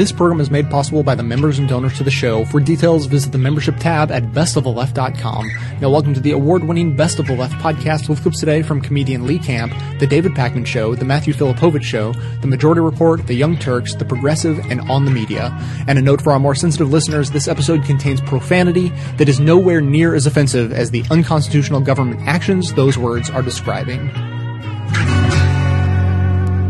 This program is made possible by the members and donors to the show. For details, visit the membership tab at bestoftheleft.com. Now, welcome to the award-winning Best of the Left podcast with clips today from comedian Lee Camp, The David Pakman Show, The Matthew Filipowicz Show, The Majority Report, The Young Turks, The Progressive, and On the Media. And a note for our more sensitive listeners, this episode contains profanity that is nowhere near as offensive as the unconstitutional government actions those words are describing.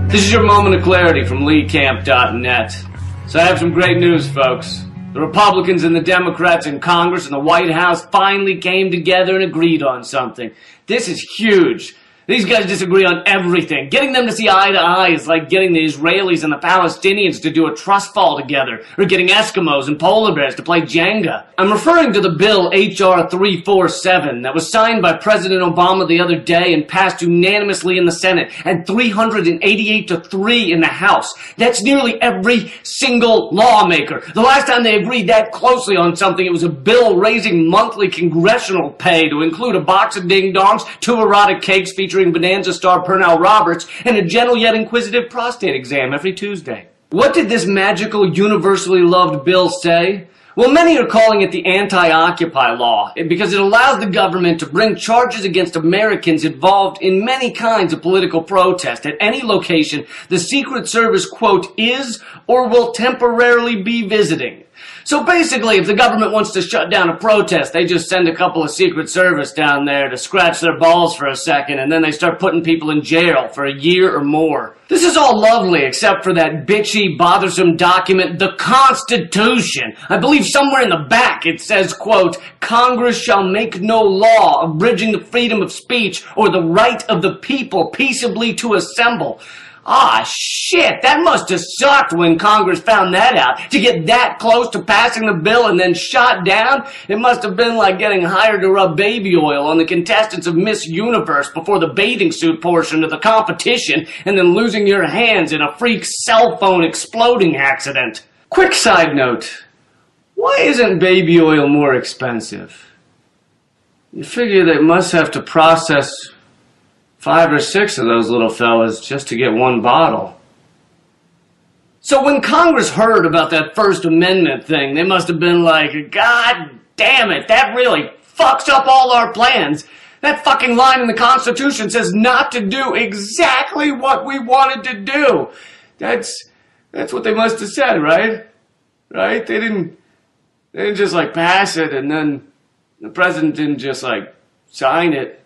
This is your moment of clarity from LeeCamp.net. So I have some great news, folks. The Republicans and the Democrats in Congress and the White House finally came together and agreed on something. This is huge. These guys disagree on everything. Getting them to see eye to eye is like getting the Israelis and the Palestinians to do a trust fall together, or getting Eskimos and polar bears to play Jenga. I'm referring to the bill H.R. 347 that was signed by President Obama the other day and passed unanimously in the Senate and 388 to 3 in the House. That's nearly every single lawmaker. The last time they agreed that closely on something, it was a bill raising monthly congressional pay to include a box of ding dongs, two erotic cakes featuring featuring Bonanza star Pernell Roberts and a gentle yet inquisitive prostate exam every Tuesday. What did this magical, universally loved bill say? Well, many are calling it the anti-occupy law because it allows the government to bring charges against Americans involved in many kinds of political protest at any location the Secret Service, quote, is or will temporarily be visiting. So basically, if the government wants to shut down a protest, they just send a couple of Secret Service down there to scratch their balls for a second, and then they start putting people in jail for a year or more. This is all lovely, except for that bitchy, bothersome document, the Constitution. I believe somewhere in the back it says, quote, Congress shall make no law abridging the freedom of speech or the right of the people peaceably to assemble. Ah, shit, that must have sucked when Congress found that out. To get that close to passing the bill and then shot down, it must have been like getting hired to rub baby oil on the contestants of Miss Universe before the bathing suit portion of the competition and then losing your hands in a freak cell phone exploding accident. Quick side note. Why isn't baby oil more expensive? You figure they must have to process five or six of those little fellas just to get one bottle. So when Congress heard about that First Amendment thing, they must have been like, God damn it, that really fucks up all our plans. That fucking line in the Constitution says not to do exactly what we wanted to do. That's, that's what they must have said, right? Right? They didn't, they didn't just like pass it and then the president didn't just like sign it,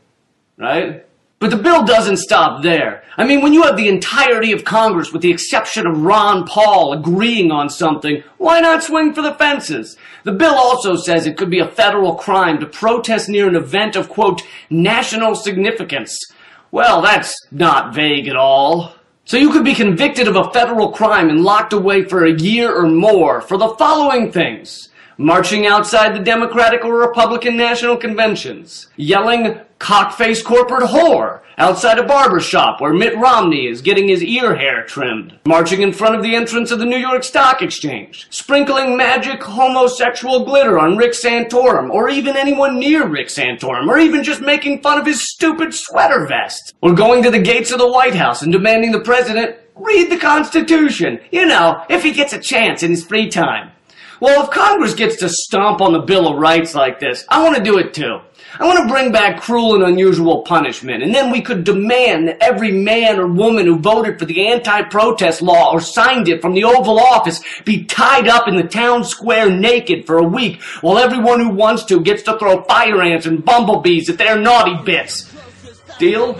right? But the bill doesn't stop there. I mean, when you have the entirety of Congress, with the exception of Ron Paul, agreeing on something, why not swing for the fences? The bill also says it could be a federal crime to protest near an event of, quote, national significance. Well, that's not vague at all. So you could be convicted of a federal crime and locked away for a year or more for the following things marching outside the Democratic or Republican national conventions, yelling cock-faced corporate whore outside a barber shop where Mitt Romney is getting his ear hair trimmed, marching in front of the entrance of the New York Stock Exchange, sprinkling magic homosexual glitter on Rick Santorum, or even anyone near Rick Santorum, or even just making fun of his stupid sweater vest, or going to the gates of the White House and demanding the president read the Constitution, you know, if he gets a chance in his free time. Well, if Congress gets to stomp on the Bill of Rights like this, I want to do it too. I want to bring back cruel and unusual punishment, and then we could demand that every man or woman who voted for the anti-protest law or signed it from the Oval Office be tied up in the town square naked for a week, while everyone who wants to gets to throw fire ants and bumblebees at their naughty bits. Deal?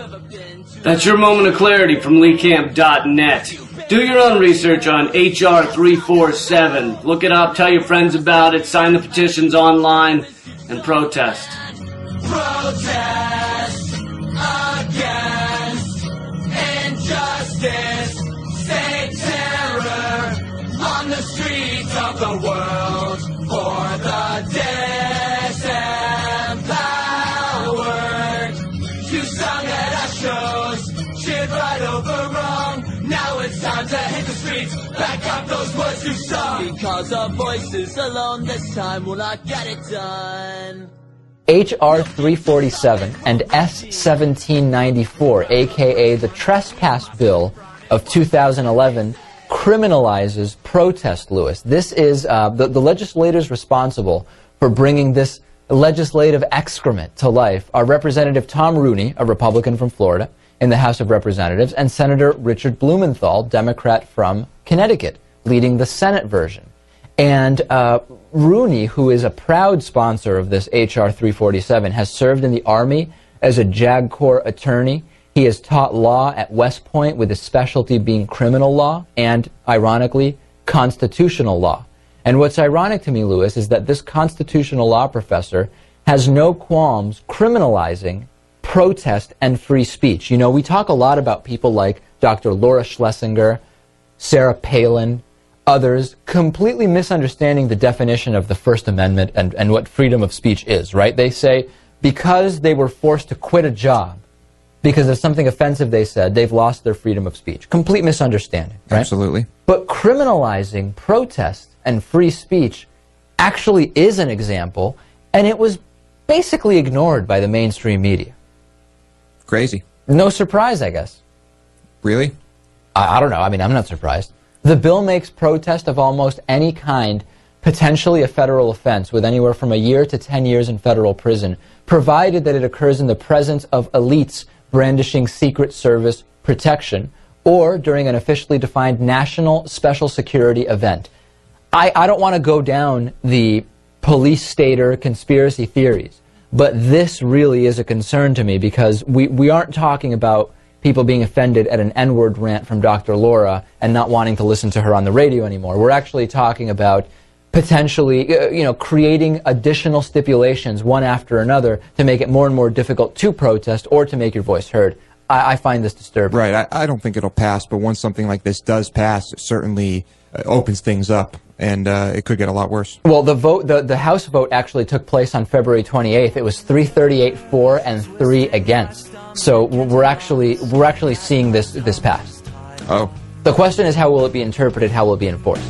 That's your moment of clarity from LeeCamp.net. Do your own research on HR 347. Look it up, tell your friends about it, sign the petitions online, and protest. Protest against injustice. Say terror on the streets of the world for the disempowered. You sung at our shows, cheered right over wrong. Now it's time to hit the streets, back up those words you sung. Because our voices alone this time will not get it done. HR 347 and S 1794, aka the Trespass Bill of 2011, criminalizes protest, Lewis. This is uh, the, the legislators responsible for bringing this legislative excrement to life are Representative Tom Rooney, a Republican from Florida, in the House of Representatives, and Senator Richard Blumenthal, Democrat from Connecticut, leading the Senate version. And uh, Rooney, who is a proud sponsor of this H.R. 347, has served in the Army as a JAG Corps attorney. He has taught law at West Point with his specialty being criminal law and, ironically, constitutional law. And what's ironic to me, Lewis, is that this constitutional law professor has no qualms criminalizing protest and free speech. You know, we talk a lot about people like Dr. Laura Schlesinger, Sarah Palin, others completely misunderstanding the definition of the First Amendment and, and what freedom of speech is, right? They say because they were forced to quit a job because of something offensive they said, they've lost their freedom of speech. Complete misunderstanding, right? Absolutely. But criminalizing protest and free speech actually is an example, and it was basically ignored by the mainstream media. Crazy. No surprise, I guess. Really? I, I don't know. I mean, I'm not surprised. The bill makes protest of almost any kind potentially a federal offense with anywhere from a year to 10 years in federal prison, provided that it occurs in the presence of elites brandishing Secret Service protection or during an officially defined national special security event. I, I don't want to go down the police stater conspiracy theories, but this really is a concern to me because we, we aren't talking about people being offended at an N-word rant from Dr. Laura and not wanting to listen to her on the radio anymore. We're actually talking about potentially, uh, you know, creating additional stipulations one after another to make it more and more difficult to protest or to make your voice heard. I, I find this disturbing. Right. I, I, don't think it'll pass, but once something like this does pass, it certainly uh, opens things up, and uh, it could get a lot worse. Well, the vote, the, the House vote actually took place on February 28th. It was 338 for and three against. So we're actually we're actually seeing this this pass. Oh. The question is how will it be interpreted? How will it be enforced?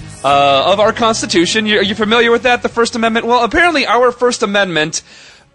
uh, of our Constitution. You, are you familiar with that? The First Amendment. Well, apparently our First Amendment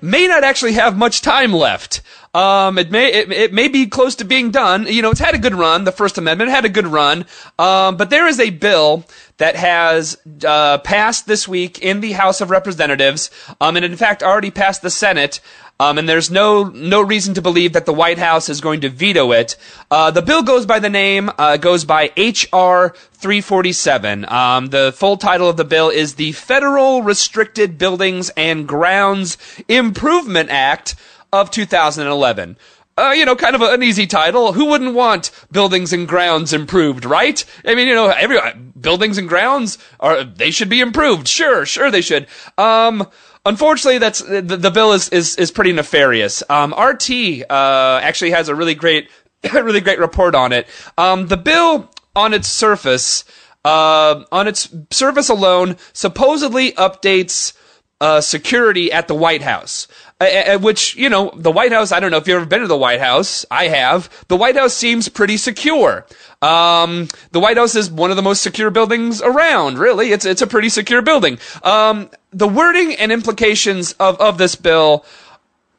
may not actually have much time left. Um, it may it, it may be close to being done. You know, it's had a good run. The First Amendment had a good run. Um, but there is a bill that has uh, passed this week in the House of Representatives, um, and in fact already passed the Senate. Um, and there's no no reason to believe that the White House is going to veto it. Uh, the bill goes by the name uh, goes by H.R. 347. Um, the full title of the bill is the Federal Restricted Buildings and Grounds Improvement Act of 2011. Uh, you know, kind of an easy title. Who wouldn't want buildings and grounds improved, right? I mean, you know, every buildings and grounds are they should be improved. Sure, sure they should. Um, unfortunately, that's the, the bill is, is is pretty nefarious. Um, RT uh, actually has a really great, really great report on it. Um, the bill on its surface, uh, on its surface alone, supposedly updates uh, security at the White House. Uh, which, you know, the White House, I don't know if you've ever been to the White House. I have. The White House seems pretty secure. Um, the White House is one of the most secure buildings around, really. It's, it's a pretty secure building. Um, the wording and implications of, of this bill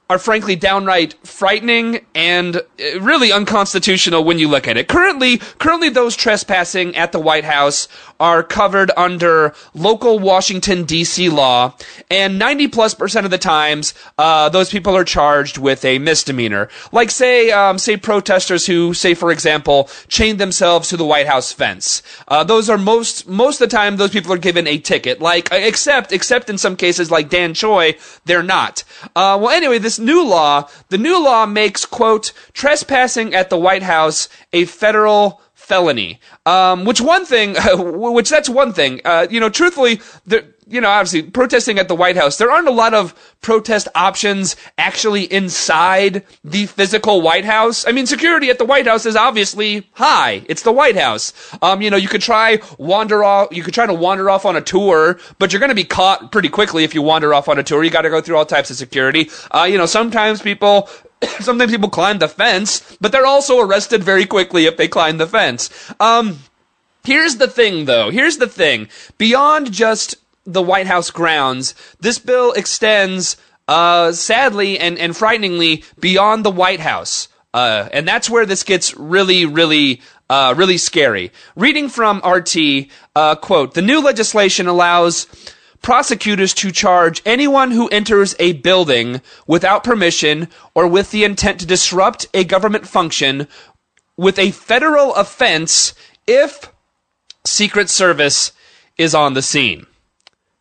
are frankly downright frightening and uh, really unconstitutional when you look at it. Currently, currently those trespassing at the White House are covered under local Washington D.C. law, and 90 plus percent of the times, uh, those people are charged with a misdemeanor. Like say, um, say protesters who, say for example, chained themselves to the White House fence. Uh, those are most most of the time those people are given a ticket. Like except except in some cases like Dan Choi, they're not. Uh, well, anyway, this new law, the new law makes quote trespassing at the White House a federal felony. Um, which one thing, which that's one thing. Uh, you know, truthfully, there, you know, obviously protesting at the White House, there aren't a lot of protest options actually inside the physical White House. I mean, security at the White House is obviously high. It's the White House. Um, you know, you could try wander off, you could try to wander off on a tour, but you're going to be caught pretty quickly if you wander off on a tour. You got to go through all types of security. Uh, you know, sometimes people sometimes people climb the fence, but they're also arrested very quickly if they climb the fence. Um, here's the thing though. Here's the thing. Beyond just the White House grounds, this bill extends, uh, sadly and, and frighteningly beyond the White House. Uh, and that's where this gets really, really, uh, really scary. Reading from RT, uh, quote, the new legislation allows prosecutors to charge anyone who enters a building without permission or with the intent to disrupt a government function with a federal offense if Secret Service is on the scene.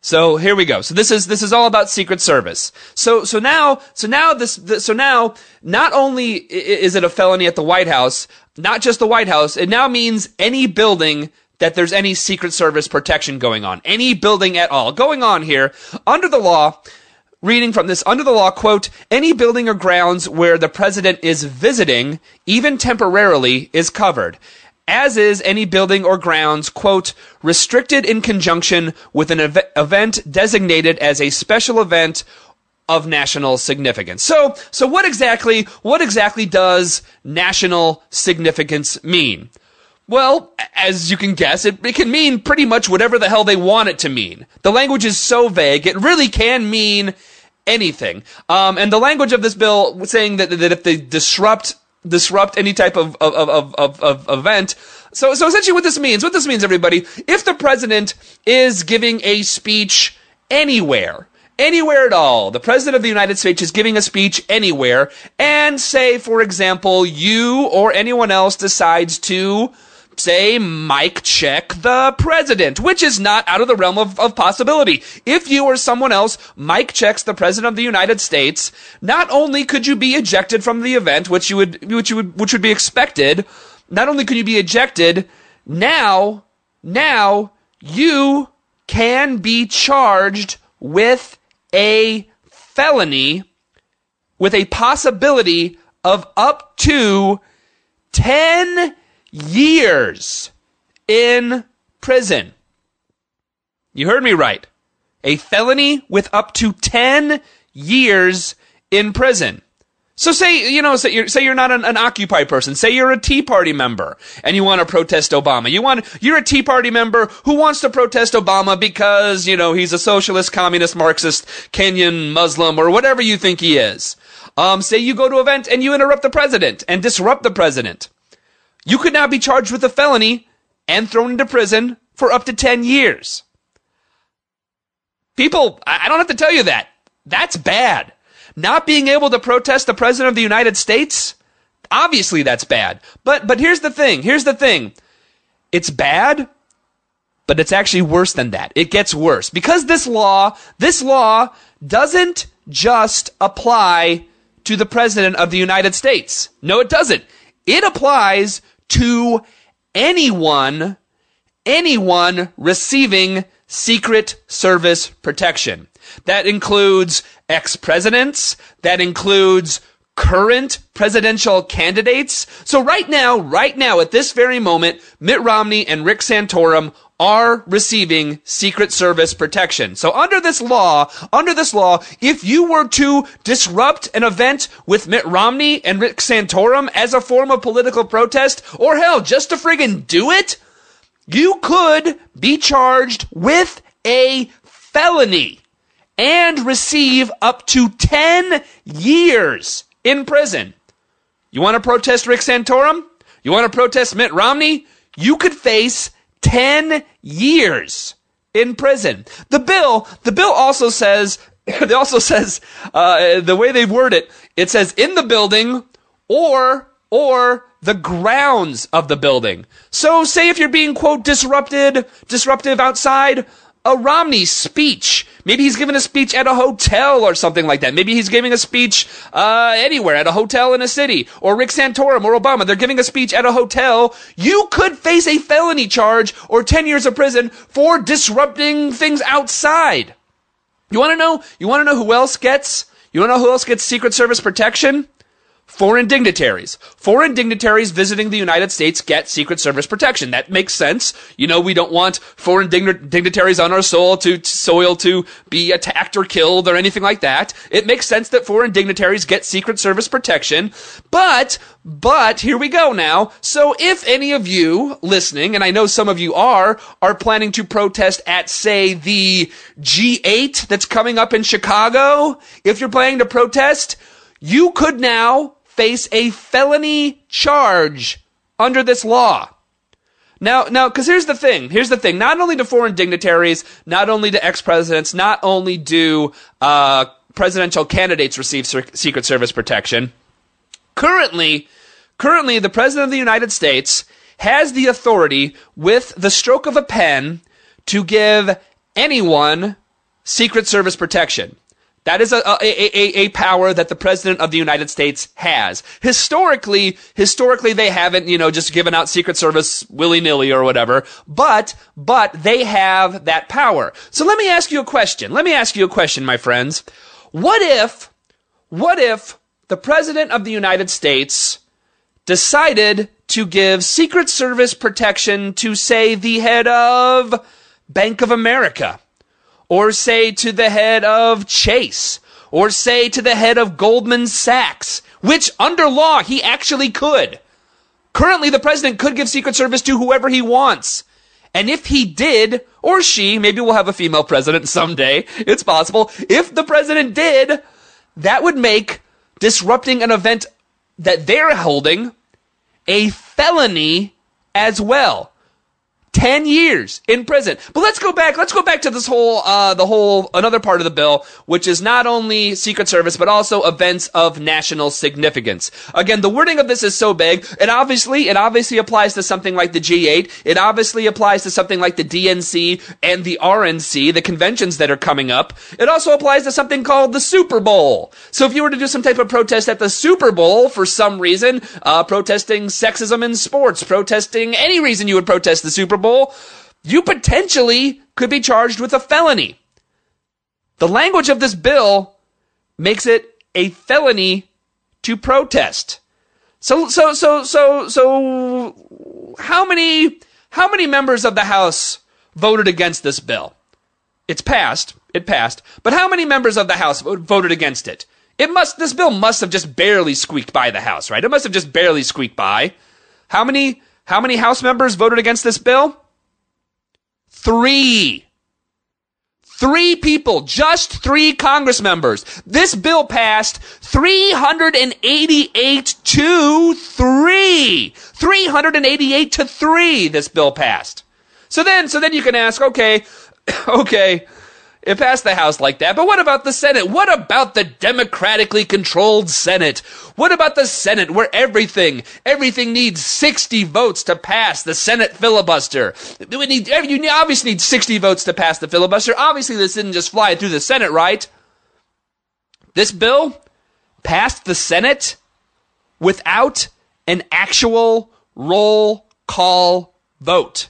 So here we go. So this is this is all about Secret Service. So so now so now this, this so now not only is it a felony at the White House, not just the White House, it now means any building that there's any Secret Service protection going on, any building at all going on here under the law. Reading from this, under the law, quote, any building or grounds where the president is visiting, even temporarily, is covered as is any building or grounds, quote, restricted in conjunction with an ev- event designated as a special event of national significance. So, so what exactly, what exactly does national significance mean? Well, as you can guess, it, it can mean pretty much whatever the hell they want it to mean. The language is so vague, it really can mean anything. Um, and the language of this bill saying that, that if they disrupt disrupt any type of, of, of, of, of event. So, so essentially what this means, what this means, everybody, if the president is giving a speech anywhere, anywhere at all, the president of the United States is giving a speech anywhere, and say, for example, you or anyone else decides to say mic check the president, which is not out of the realm of, of possibility. If you or someone else mic checks the president of the United States, not only could you be ejected from the event, which you would, which you would, which would be expected, not only could you be ejected, now, now you can be charged with a felony with a possibility of up to 10 years in prison. You heard me right. A felony with up to 10 years in prison. So say, you know, say you're, say you're not an, an, Occupy person. Say you're a Tea Party member and you want to protest Obama. You want, you're a Tea Party member who wants to protest Obama because, you know, he's a socialist, communist, Marxist, Kenyan, Muslim, or whatever you think he is. Um, say you go to an event and you interrupt the president and disrupt the president you could now be charged with a felony and thrown into prison for up to 10 years. People, I don't have to tell you that. That's bad. Not being able to protest the president of the United States, obviously that's bad. But but here's the thing. Here's the thing. It's bad, but it's actually worse than that. It gets worse. Because this law, this law doesn't just apply to the president of the United States. No, it doesn't. It applies to anyone, anyone receiving Secret Service protection. That includes ex-presidents, that includes current presidential candidates. So right now, right now, at this very moment, Mitt Romney and Rick Santorum are receiving Secret Service protection. So under this law, under this law, if you were to disrupt an event with Mitt Romney and Rick Santorum as a form of political protest, or hell, just to friggin' do it, you could be charged with a felony. and receive up to 10 years in prison. You want to protest Rick Santorum? You want to protest Mitt Romney? You could face 10 years in prison. The bill, the bill also says, it also says, uh, the way they word it, it says in the building or, or the grounds of the building. So say if you're being, quote, disrupted, disruptive outside, a Romney speech. Maybe he's giving a speech at a hotel or something like that. Maybe he's giving a speech uh, anywhere at a hotel in a city. Or Rick Santorum or Obama. They're giving a speech at a hotel. You could face a felony charge or 10 years of prison for disrupting things outside. You want to know? You want to know who else gets? You want to know who else gets Secret Service protection? Foreign dignitaries. Foreign dignitaries visiting the United States get Secret Service protection. That makes sense. You know, we don't want foreign dign- dignitaries on our soil to, soil to be attacked or killed or anything like that. It makes sense that foreign dignitaries get Secret Service protection. But, but, here we go now. So if any of you listening, and I know some of you are, are planning to protest at, say, the G8 that's coming up in Chicago, if you're planning to protest, you could now face a felony charge under this law. Now, now, because here's the thing. Here's the thing. Not only do foreign dignitaries, not only do ex-presidents, not only do uh, presidential candidates receive Secret Service protection. Currently, currently, the president of the United States has the authority, with the stroke of a pen, to give anyone Secret Service protection. That is a, a, a, a, power that the president of the United States has. Historically, historically they haven't, you know, just given out Secret Service willy-nilly or whatever, but, but they have that power. So let me ask you a question. Let me ask you a question, my friends. What if, what if the president of the United States decided to give Secret Service protection to, say, the head of Bank of America? Or say to the head of Chase, or say to the head of Goldman Sachs, which under law he actually could. Currently, the president could give Secret Service to whoever he wants. And if he did, or she, maybe we'll have a female president someday, it's possible. If the president did, that would make disrupting an event that they're holding a felony as well. 10 years in prison. But let's go back, let's go back to this whole, uh, the whole, another part of the bill, which is not only Secret Service, but also events of national significance. Again, the wording of this is so big, it obviously, it obviously applies to something like the G8, it obviously applies to something like the DNC and the RNC, the conventions that are coming up. It also applies to something called the Super Bowl. So if you were to do some type of protest at the Super Bowl for some reason, uh, protesting sexism in sports, protesting any reason you would protest the Super Bowl, you potentially could be charged with a felony. The language of this bill makes it a felony to protest. So, so, so, so, so, how many, how many members of the House voted against this bill? It's passed. It passed. But how many members of the House voted against it? It must, this bill must have just barely squeaked by the House, right? It must have just barely squeaked by. How many, how many House members voted against this bill? Three. Three people, just three Congress members. This bill passed 388 to 3. 388 to 3 this bill passed. So then, so then you can ask, okay, okay, it passed the House like that, but what about the Senate? What about the democratically controlled Senate? What about the Senate where everything, everything needs 60 votes to pass the Senate filibuster? We need, you obviously need 60 votes to pass the filibuster. Obviously this didn't just fly through the Senate, right? This bill passed the Senate without an actual roll call vote.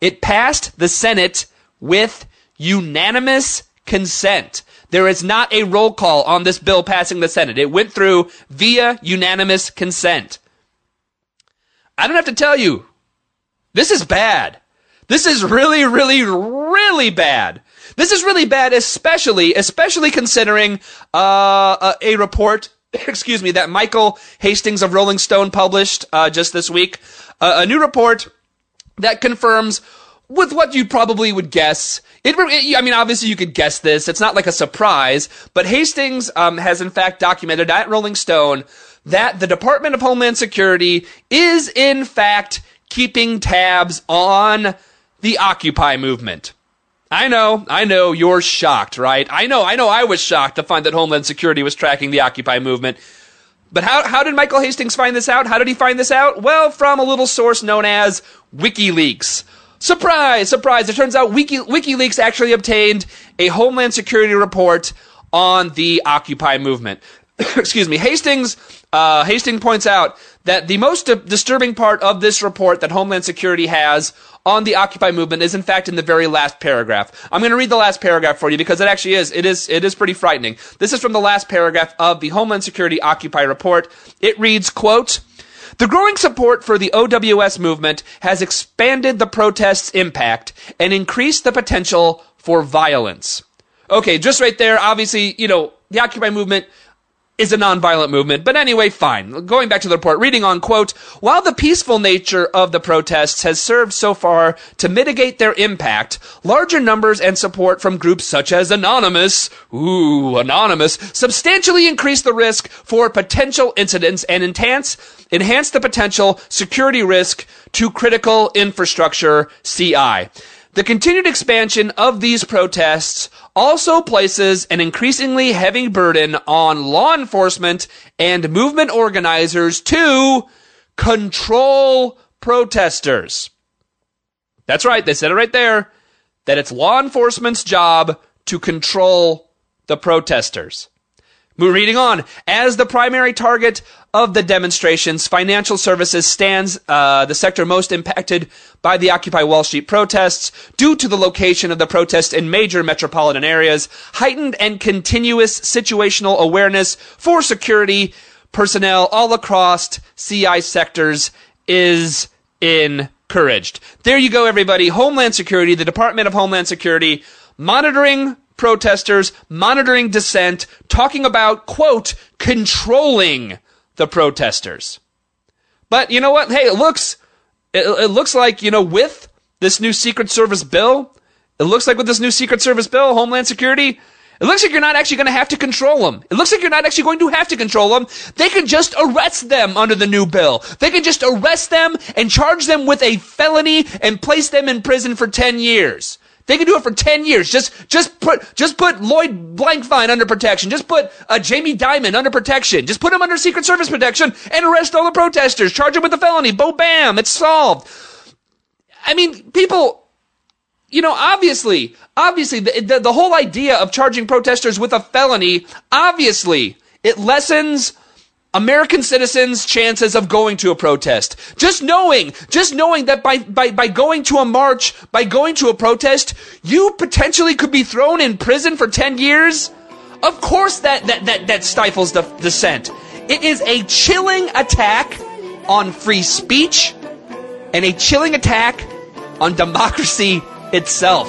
It passed the Senate with unanimous consent. There is not a roll call on this bill passing the Senate. It went through via unanimous consent. I don't have to tell you, this is bad. This is really, really, really bad. This is really bad, especially, especially considering uh, a, a report, excuse me, that Michael Hastings of Rolling Stone published uh, just this week. Uh, a new report that confirms with what you probably would guess. It, it, I mean, obviously you could guess this. It's not like a surprise, but Hastings um, has in fact documented at Rolling Stone that the Department of Homeland Security is in fact keeping tabs on the Occupy movement. I know, I know, you're shocked, right? I know, I know I was shocked to find that Homeland Security was tracking the Occupy movement. But how, how did Michael Hastings find this out? How did he find this out? Well, from a little source known as WikiLeaks. Surprise, surprise. It turns out Wiki, WikiLeaks actually obtained a Homeland Security report on the Occupy movement. Excuse me. Hastings, uh, Hastings points out that the most disturbing part of this report that Homeland Security has on the Occupy movement is in fact in the very last paragraph. I'm going to read the last paragraph for you because it actually is, it is, it is pretty frightening. This is from the last paragraph of the Homeland Security Occupy report. It reads, quote, the growing support for the OWS movement has expanded the protest's impact and increased the potential for violence. Okay, just right there, obviously, you know, the Occupy movement is a nonviolent movement. But anyway, fine. Going back to the report, reading on quote, while the peaceful nature of the protests has served so far to mitigate their impact, larger numbers and support from groups such as Anonymous, ooh, Anonymous, substantially increase the risk for potential incidents and enhance, enhance the potential security risk to critical infrastructure CI. The continued expansion of these protests also places an increasingly heavy burden on law enforcement and movement organizers to control protesters. That's right, they said it right there that it's law enforcement's job to control the protesters. We're reading on. As the primary target of the demonstrations, financial services stands uh, the sector most impacted by the Occupy Wall Street protests due to the location of the protests in major metropolitan areas, heightened and continuous situational awareness for security personnel all across CI sectors is encouraged. There you go, everybody. Homeland Security, the Department of Homeland Security, monitoring protesters, monitoring dissent, talking about, quote, controlling the protesters. But you know what? Hey, it looks, it, it, looks like, you know, with this new Secret Service bill, it looks like with this new Secret Service bill, Homeland Security, it looks like you're not actually going to have to control them. It looks like you're not actually going to have to control them. They can just arrest them under the new bill. They can just arrest them and charge them with a felony and place them in prison for 10 years. They can do it for 10 years. Just, just put, just put Lloyd Blankfein under protection. Just put uh, Jamie Dimon under protection. Just put him under Secret Service protection and arrest all the protesters. Charge them with a felony. Bo bam. It's solved. I mean, people, you know, obviously, obviously, the, the, the whole idea of charging protesters with a felony, obviously, it lessens American citizens' chances of going to a protest. Just knowing, just knowing that by, by, by going to a march, by going to a protest, you potentially could be thrown in prison for 10 years. Of course that, that, that, that stifles the dissent. It is a chilling attack on free speech and a chilling attack on democracy itself.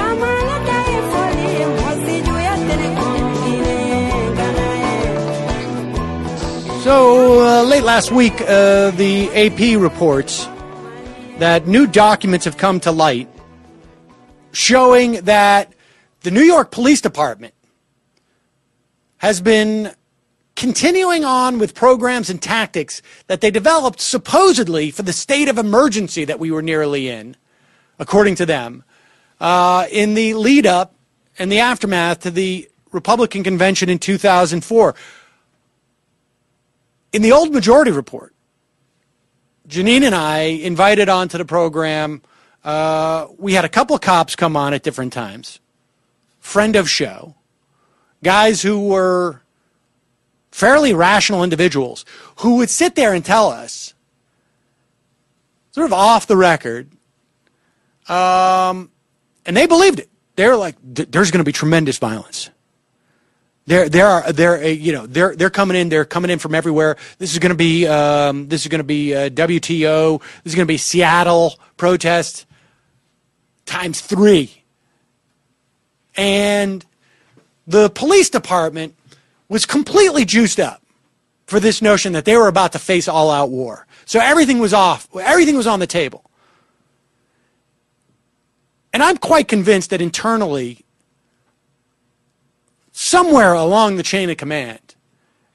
So, uh, late last week, uh, the AP reports that new documents have come to light showing that the New York Police Department has been continuing on with programs and tactics that they developed supposedly for the state of emergency that we were nearly in, according to them, uh, in the lead up and the aftermath to the Republican convention in 2004 In the old majority report, Janeane and I invited onto the program. Uh, we had a couple of cops come on at different times, friend of show, guys who were fairly rational individuals who would sit there and tell us, sort of off the record, um, and they believed it. They were like, "There's going to be tremendous violence." There, there are, there, uh, you know, they're they're coming in. They're coming in from everywhere. This is going to be, um, this is going to be uh, WTO. This is going to be Seattle protest times three. And the police department was completely juiced up for this notion that they were about to face all-out war. So everything was off. Everything was on the table. And I'm quite convinced that internally, somewhere along the chain of command,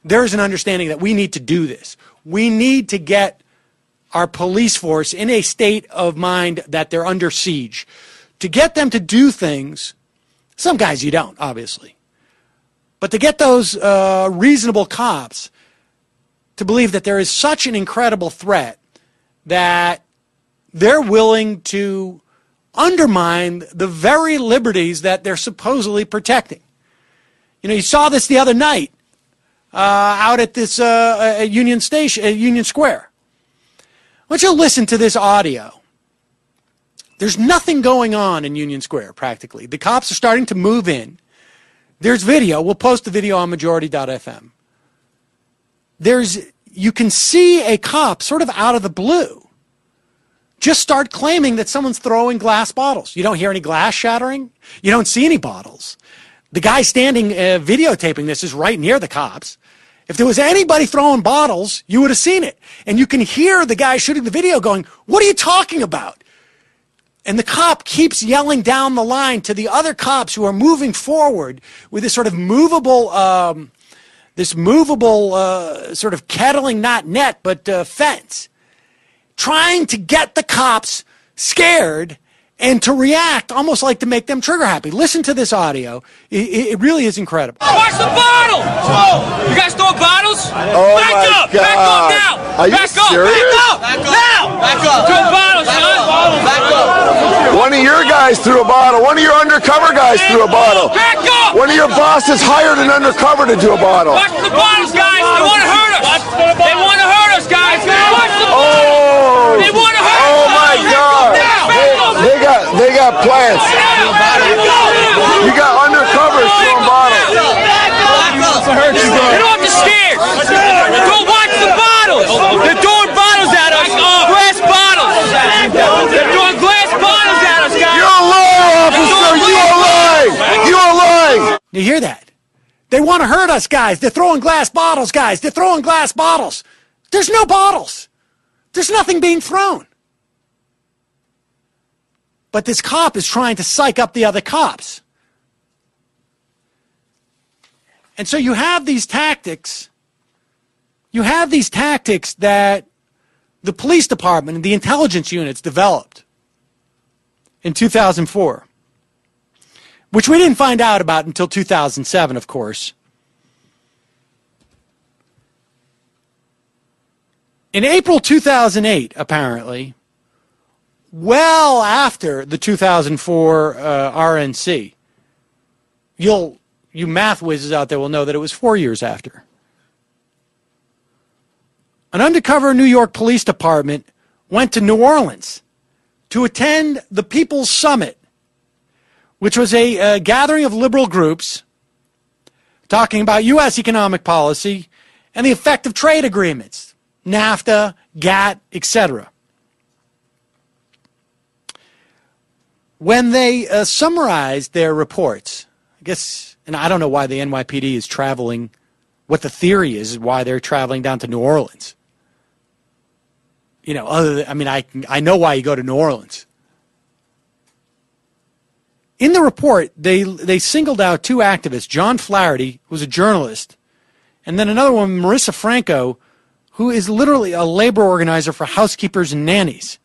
there is an understanding that we need to do this. We need to get our police force in a state of mind that they're under siege. To get them to do things, some guys you don't, obviously, but to get those uh, reasonable cops to believe that there is such an incredible threat that they're willing to undermine the very liberties that they're supposedly protecting. You know, you saw this the other night uh, out at this uh, at Union Station, at Union Square. I want you to listen to this audio. There's nothing going on in Union Square practically. The cops are starting to move in. There's video. We'll post the video on majority.fm. There's you can see a cop sort of out of the blue just start claiming that someone's throwing glass bottles. You don't hear any glass shattering. You don't see any bottles. The guy standing uh, videotaping this is right near the cops. If there was anybody throwing bottles, you would have seen it. And you can hear the guy shooting the video going, What are you talking about? And the cop keeps yelling down the line to the other cops who are moving forward with this sort of movable, um, this movable uh, sort of kettling, not net, but uh, fence trying to get the cops scared and to react almost like to make them trigger happy. Listen to this audio. It, it really is incredible. Oh, watch the bottle! Whoa! You guys throw bottles? Oh back my up! God. Back up now! Are you up! serious? Back up! Back up! Now! Back up! Throw bottles, son! Back up! One of your guys threw a bottle. One of your undercover guys threw a bottle. Back up! One of your bosses hired an undercover to do a bottle. Watch the bottles, guys! They want to hurt us! They want to hurt us, guys! Watch the bottles! Oh! They want to hurt us! Oh my Back God! up now! They, they got they got plans. You got undercovers throwing bottles. You don't have to scare! Go watch the bottles! They're throwing bottles at us! Glass bottles! They're throwing glass bottles at us, guys! You're a liar, officer. You are lying. You are lying. You hear that? They want to hurt us, guys. They're throwing glass bottles, guys. They're throwing glass bottles. There's no bottles. There's nothing being thrown. But this cop is trying to psych up the other cops. And so you have these tactics. You have these tactics that the police department and the intelligence units developed in 2004, which we didn't find out about until 2007, of course. In April 2008, apparently, well after the 2004 uh, RNC, you'll you math whizzes out there will know that it was four years after. An undercover New York Police Department went to New Orleans to attend the People's Summit, which was a uh, gathering of liberal groups talking about U.S. economic policy and the effect of trade agreements, NAFTA, GATT, etc. When they uh, summarized their reports, I guess, and I don't know why the NYPD is traveling, what the theory is, why they're traveling down to New Orleans. You know, other than, I mean, I, I know why you go to New Orleans. In the report, they, they singled out two activists, John Flaherty, who's a journalist, and then another one, Marissa Franco, who is literally a labor organizer for housekeepers and nannies.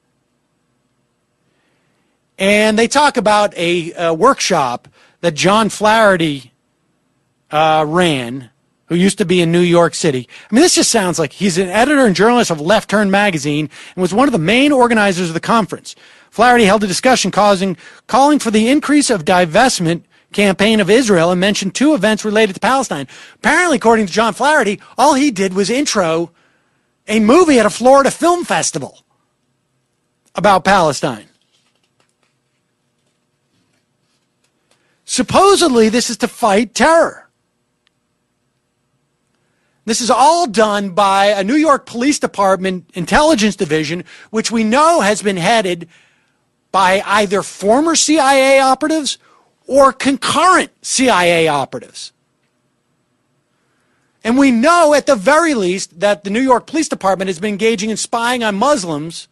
And they talk about a, a workshop that John Flaherty uh, ran, who used to be in New York City. I mean, this just sounds like he's an editor and journalist of Left Turn magazine and was one of the main organizers of the conference. Flaherty held a discussion causing, calling for the increase of divestment campaign of Israel and mentioned two events related to Palestine. Apparently, according to John Flaherty, all he did was intro a movie at a Florida film festival about Palestine. Supposedly, this is to fight terror. This is all done by a New York Police Department intelligence division, which we know has been headed by either former CIA operatives or concurrent CIA operatives. And we know at the very least that the New York Police Department has been engaging in spying on Muslims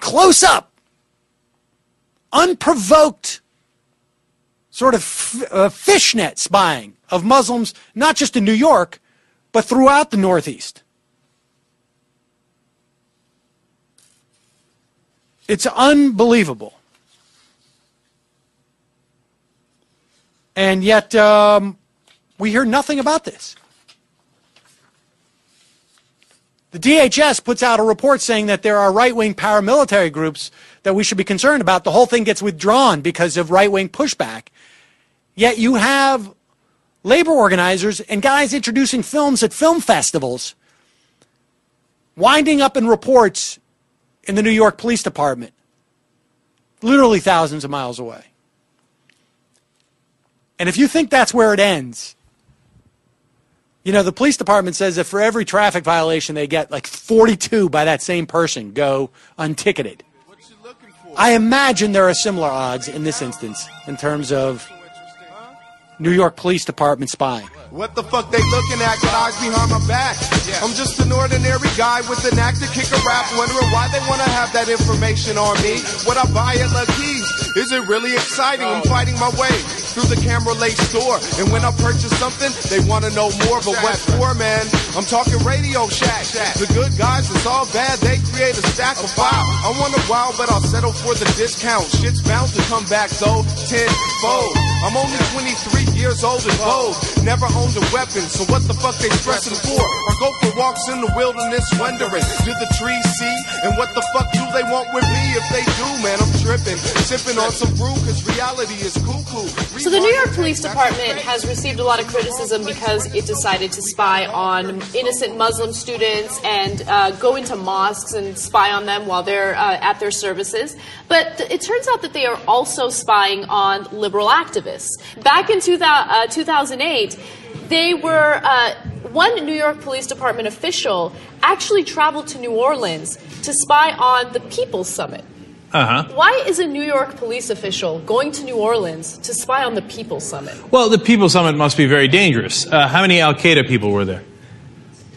close up, unprovoked, sort of f- uh, fishnet spying of Muslims, not just in New York, but throughout the Northeast. It's unbelievable. And yet, um, we hear nothing about this. The DHS puts out a report saying that there are right wing paramilitary groups that we should be concerned about. The whole thing gets withdrawn because of right wing pushback. Yet you have labor organizers and guys introducing films at film festivals winding up in reports in the New York Police Department, literally thousands of miles away. And if you think that's where it ends, you know, the police department says that for every traffic violation they get, like 42 by that same person go unticketed. I imagine there are similar odds in this instance in terms of New York Police Department spy. What the fuck they looking at? Got eyes behind my back. I'm just an ordinary guy with an act to kick a rap, wondering why they wanna have that information on me. What I buy at Lucky's, is it really exciting? I'm fighting my way through the camera late store, and when I purchase something, they wanna know more. But what for, man? I'm talking Radio Shack. The good guys, it's all bad. They create a stack of file. I want a wow, but I'll settle for the discount. Shit's bound to come back though, tenfold. I'm only 23 years old and bold. Never owned a weapon, so what the fuck they stressing for? I go for walks in the wilderness, wondering, did the trees see? And what the fuck do they want with me? If they do, man, I'm tripping, sipping on some brew, cause reality is cuckoo. So the New York Police Department has received a lot of criticism because it decided to spy on innocent Muslim students and uh, go into mosques and spy on them while they're uh, at their services. But th- it turns out that they are also spying on liberal activists. Back in 2000, uh, 2008, they were uh, one New York Police Department official actually traveled to New Orleans to spy on the People's Summit. Uh huh. Why is a New York police official going to New Orleans to spy on the People's Summit? Well, the People's Summit must be very dangerous. Uh, how many Al Qaeda people were there?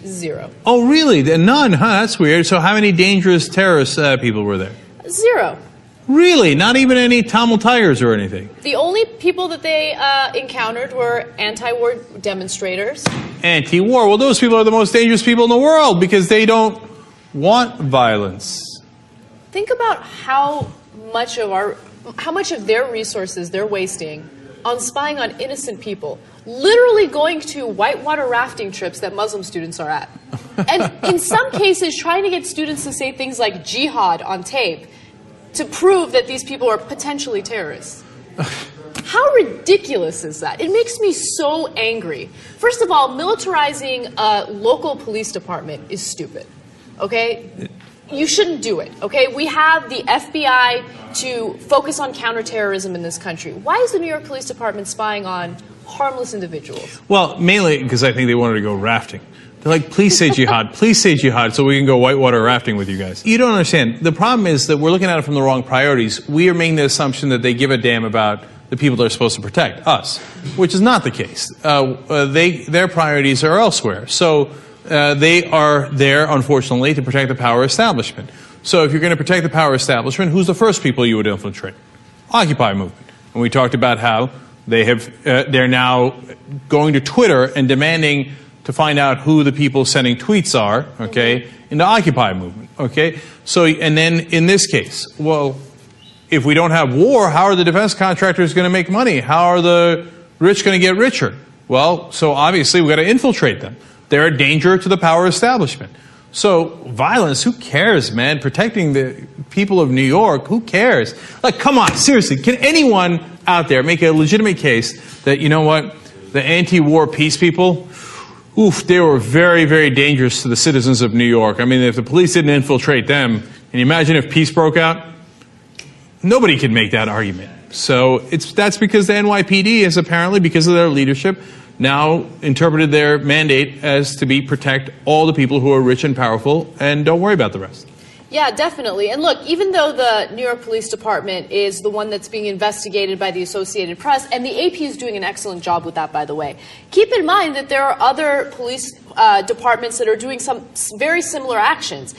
Zero. Oh, really? None, huh? That's weird. So, how many dangerous terrorist uh, people were there? Zero. Really? Not even any Tamil Tigers or anything? The only people that they uh, encountered were anti-war demonstrators. Anti war. Well, those people are the most dangerous people in the world because they don't want violence. Think about how much of our, how much of their resources they're wasting on spying on innocent people. Literally going to whitewater rafting trips that Muslim students are at. And in some cases, trying to get students to say things like jihad on tape to prove that these people are potentially terrorists. How ridiculous is that? It makes me so angry. First of all, militarizing a local police department is stupid. Okay? You shouldn't do it. Okay? We have the FBI to focus on counterterrorism in this country. Why is the New York Police Department spying on harmless individuals? Well, mainly because I think they wanted to go rafting. They're like, please say jihad, please say jihad so we can go whitewater rafting with you guys. You don't understand. The problem is that we're looking at it from the wrong priorities. We are making the assumption that they give a damn about the people they're supposed to protect, us, which is not the case. Uh, uh, they, their priorities are elsewhere. So uh, they are there, unfortunately, to protect the power establishment. So if you're going to protect the power establishment, who's the first people you would infiltrate? Occupy movement. And we talked about how they have, uh, they're now going to Twitter and demanding to find out who the people sending tweets are, okay, mm-hmm. in the Occupy movement, okay? So, and then in this case, well, if we don't have war, how are the defense contractors going to make money? How are the rich going to get richer? Well, so obviously we've got to infiltrate them. They're a danger to the power establishment. So violence, who cares, man? Protecting the people of New York, who cares? Like, come on, seriously, can anyone out there make a legitimate case that, you know what, the anti-war peace people, oof, they were very, very dangerous to the citizens of New York. I mean, if the police didn't infiltrate them, can you imagine if peace broke out? Nobody could make that argument. So it's, that's because the NYPD is apparently, because of their leadership, now interpreted their mandate as to be protect all the people who are rich and powerful and don't worry about the rest. Yeah, definitely. And look, even though the New York Police Department is the one that's being investigated by the Associated Press, and the AP is doing an excellent job with that, by the way, keep in mind that there are other police uh, departments that are doing some very similar actions.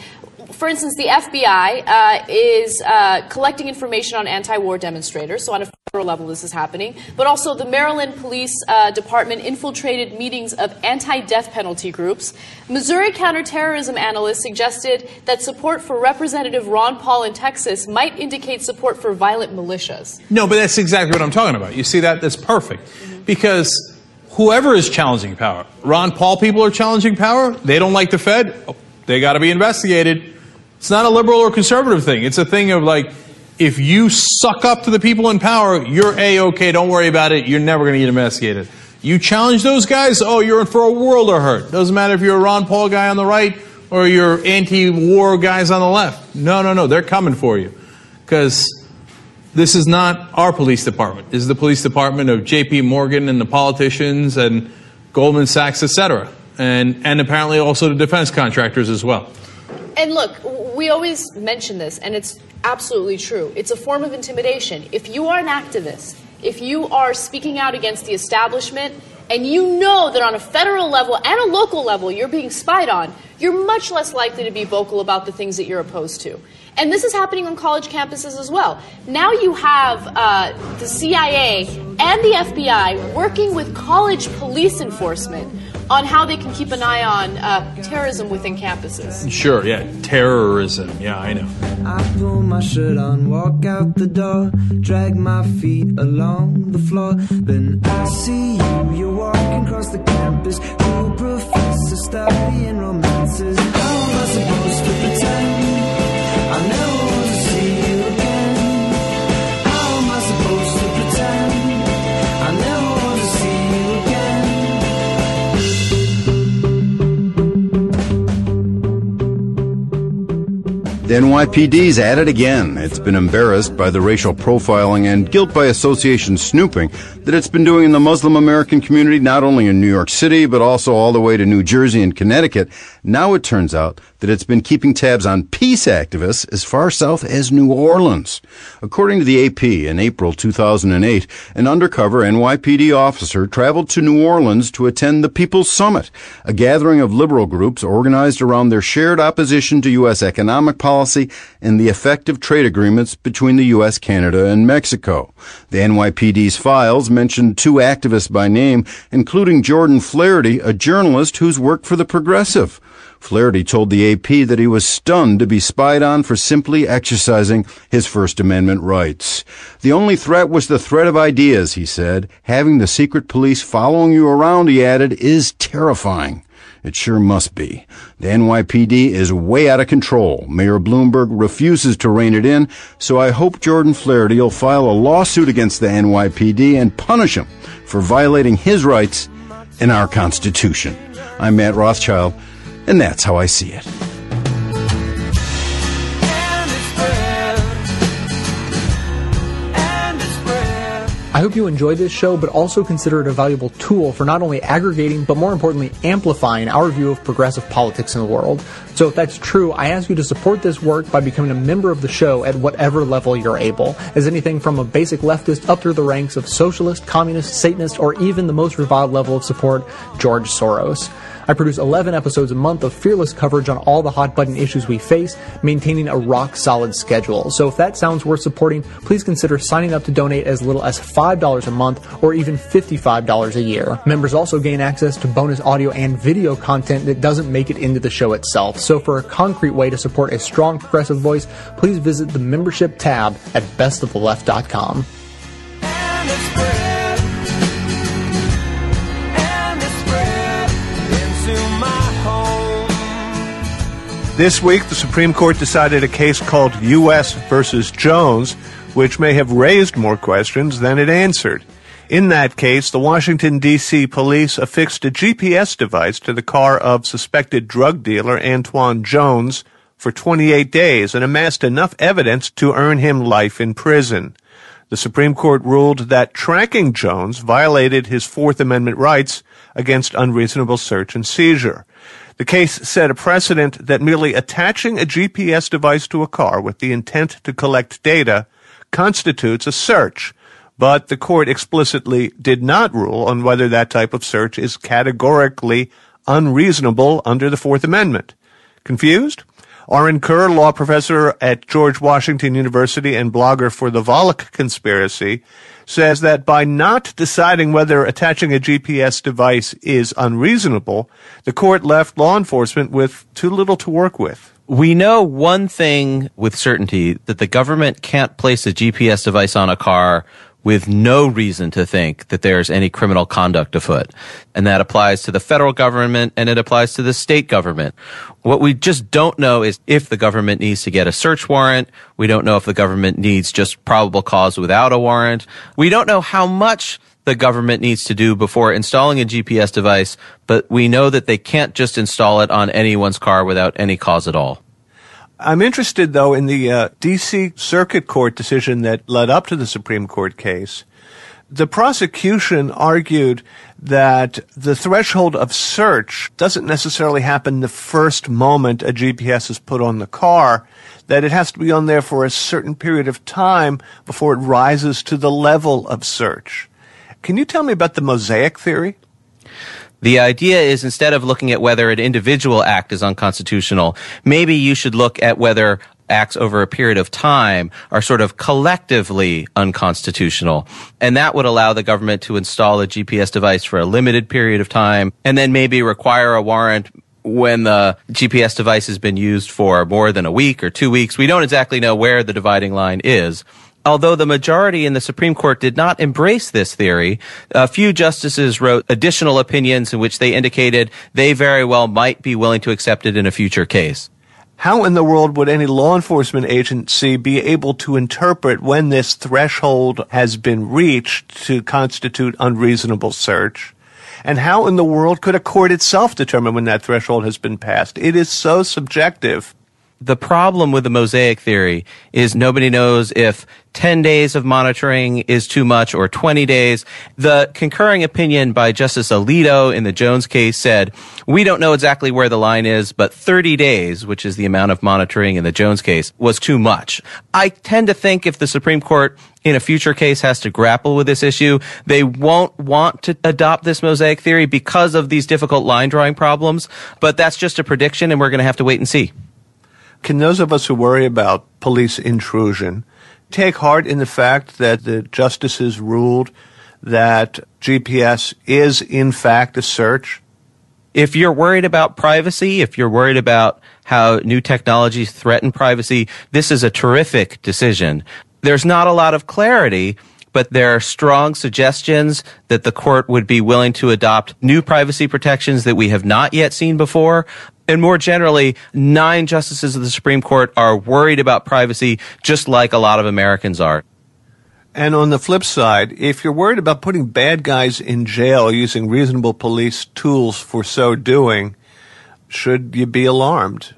For instance, the FBI uh, is uh, collecting information on anti war demonstrators, so on a federal level this is happening. But also, the Maryland Police uh, Department infiltrated meetings of anti death penalty groups. Missouri counterterrorism analysts suggested that support for Representative Ron Paul in Texas might indicate support for violent militias. No, but that's exactly what I'm talking about. You see that? That's perfect. Because whoever is challenging power, Ron Paul people are challenging power, they don't like the Fed, oh, they got to be investigated. It's not a liberal or conservative thing. It's a thing of like, if you suck up to the people in power, you're A-OK, don't worry about it, you're never going to get investigated. You challenge those guys, oh, you're in for a world of hurt. Doesn't matter if you're a Ron Paul guy on the right or you're anti-war guys on the left. No, no, no, they're coming for you. Because this is not our police department. This is the police department of J.P. Morgan and the politicians and Goldman Sachs, etc. And, and apparently also the defense contractors as well. And look, we always mention this, and it's absolutely true. It's a form of intimidation. If you are an activist, if you are speaking out against the establishment, and you know that on a federal level and a local level you're being spied on, you're much less likely to be vocal about the things that you're opposed to. And this is happening on college campuses as well. Now you have uh, the CIA and the FBI working with college police enforcement on how they can keep an eye on uh, terrorism within campuses. Sure, yeah. Terrorism. Yeah, I know. I pull my shirt on, walk out the door, drag my feet along the floor. Then I see you, you're walking across the campus, cool professor studying romances. How am I supposed to pretend I never The NYPD's at it again. It's been embarrassed by the racial profiling and guilt by association snooping that it's been doing in the Muslim American community, not only in New York City, but also all the way to New Jersey and Connecticut. Now it turns out that it's been keeping tabs on peace activists as far south as New Orleans. According to the AP, in April 2008, an undercover NYPD officer traveled to New Orleans to attend the People's Summit, a gathering of liberal groups organized around their shared opposition to U.S. economic policy and the effective trade agreements between the U.S., Canada, and Mexico. The NYPD's files mentioned two activists by name, including Jordan Flaherty, a journalist who's worked for the Progressive. Flaherty told the AP that he was stunned to be spied on for simply exercising his First Amendment rights. The only threat was the threat of ideas, he said. Having the secret police following you around, he added, is terrifying. It sure must be. The NYPD is way out of control. Mayor Bloomberg refuses to rein it in, so I hope Jordan Flaherty will file a lawsuit against the NYPD and punish him for violating his rights in our Constitution. I'm Matt Rothschild, and that's how I see it. I hope you enjoy this show, but also consider it a valuable tool for not only aggregating, but more importantly, amplifying our view of progressive politics in the world. So if that's true, I ask you to support this work by becoming a member of the show at whatever level you're able, as anything from a basic leftist up through the ranks of socialist, communist, Satanist, or even the most reviled level of support, George Soros. I produce 11 episodes a month of fearless coverage on all the hot button issues we face, maintaining a rock solid schedule. So if that sounds worth supporting, please consider signing up to donate as little as $5 a month or even $55 a year. Members also gain access to bonus audio and video content that doesn't make it into the show itself. So for a concrete way to support a strong progressive voice, please visit the membership tab at bestoftheleft.com. This week, the Supreme Court decided a case called U.S. versus Jones, which may have raised more questions than it answered. In that case, the Washington, D.C. police affixed a GPS device to the car of suspected drug dealer Antoine Jones for 28 days and amassed enough evidence to earn him life in prison. The Supreme Court ruled that tracking Jones violated his Fourth Amendment rights against unreasonable search and seizure. The case set a precedent that merely attaching a GPS device to a car with the intent to collect data constitutes a search, but the court explicitly did not rule on whether that type of search is categorically unreasonable under the Fourth Amendment. Confused? Orin Kerr, law professor at George Washington University and blogger for the Volokh Conspiracy, says that by not deciding whether attaching a GPS device is unreasonable, the court left law enforcement with too little to work with. We know one thing with certainty that the government can't place a GPS device on a car with no reason to think that there's any criminal conduct afoot. And that applies to the federal government and it applies to the state government. What we just don't know is if the government needs to get a search warrant. We don't know if the government needs just probable cause without a warrant. We don't know how much the government needs to do before installing a GPS device, but we know that they can't just install it on anyone's car without any cause at all. I'm interested, though, in the uh, D.C. Circuit Court decision that led up to the Supreme Court case. The prosecution argued that the threshold of search doesn't necessarily happen the first moment a GPS is put on the car, that it has to be on there for a certain period of time before it rises to the level of search. Can you tell me about the mosaic theory? The idea is instead of looking at whether an individual act is unconstitutional, maybe you should look at whether acts over a period of time are sort of collectively unconstitutional. And that would allow the government to install a GPS device for a limited period of time and then maybe require a warrant when the GPS device has been used for more than a week or two weeks. We don't exactly know where the dividing line is. Although the majority in the Supreme Court did not embrace this theory, a few justices wrote additional opinions in which they indicated they very well might be willing to accept it in a future case. How in the world would any law enforcement agency be able to interpret when this threshold has been reached to constitute unreasonable search? And how in the world could a court itself determine when that threshold has been passed? It is so subjective the problem with the mosaic theory is nobody knows if 10 days of monitoring is too much or 20 days. The concurring opinion by Justice Alito in the Jones case said, we don't know exactly where the line is, but 30 days, which is the amount of monitoring in the Jones case, was too much. I tend to think if the Supreme Court in a future case has to grapple with this issue, they won't want to adopt this mosaic theory because of these difficult line drawing problems. But that's just a prediction and we're going to have to wait and see. Can those of us who worry about police intrusion take heart in the fact that the justices ruled that GPS is in fact a search? If you're worried about privacy, if you're worried about how new technologies threaten privacy, this is a terrific decision. There's not a lot of clarity but there are strong suggestions that the court would be willing to adopt new privacy protections that we have not yet seen before. And more generally, nine justices of the Supreme Court are worried about privacy just like a lot of Americans are. And on the flip side, if you're worried about putting bad guys in jail using reasonable police tools for so doing, should you be alarmed?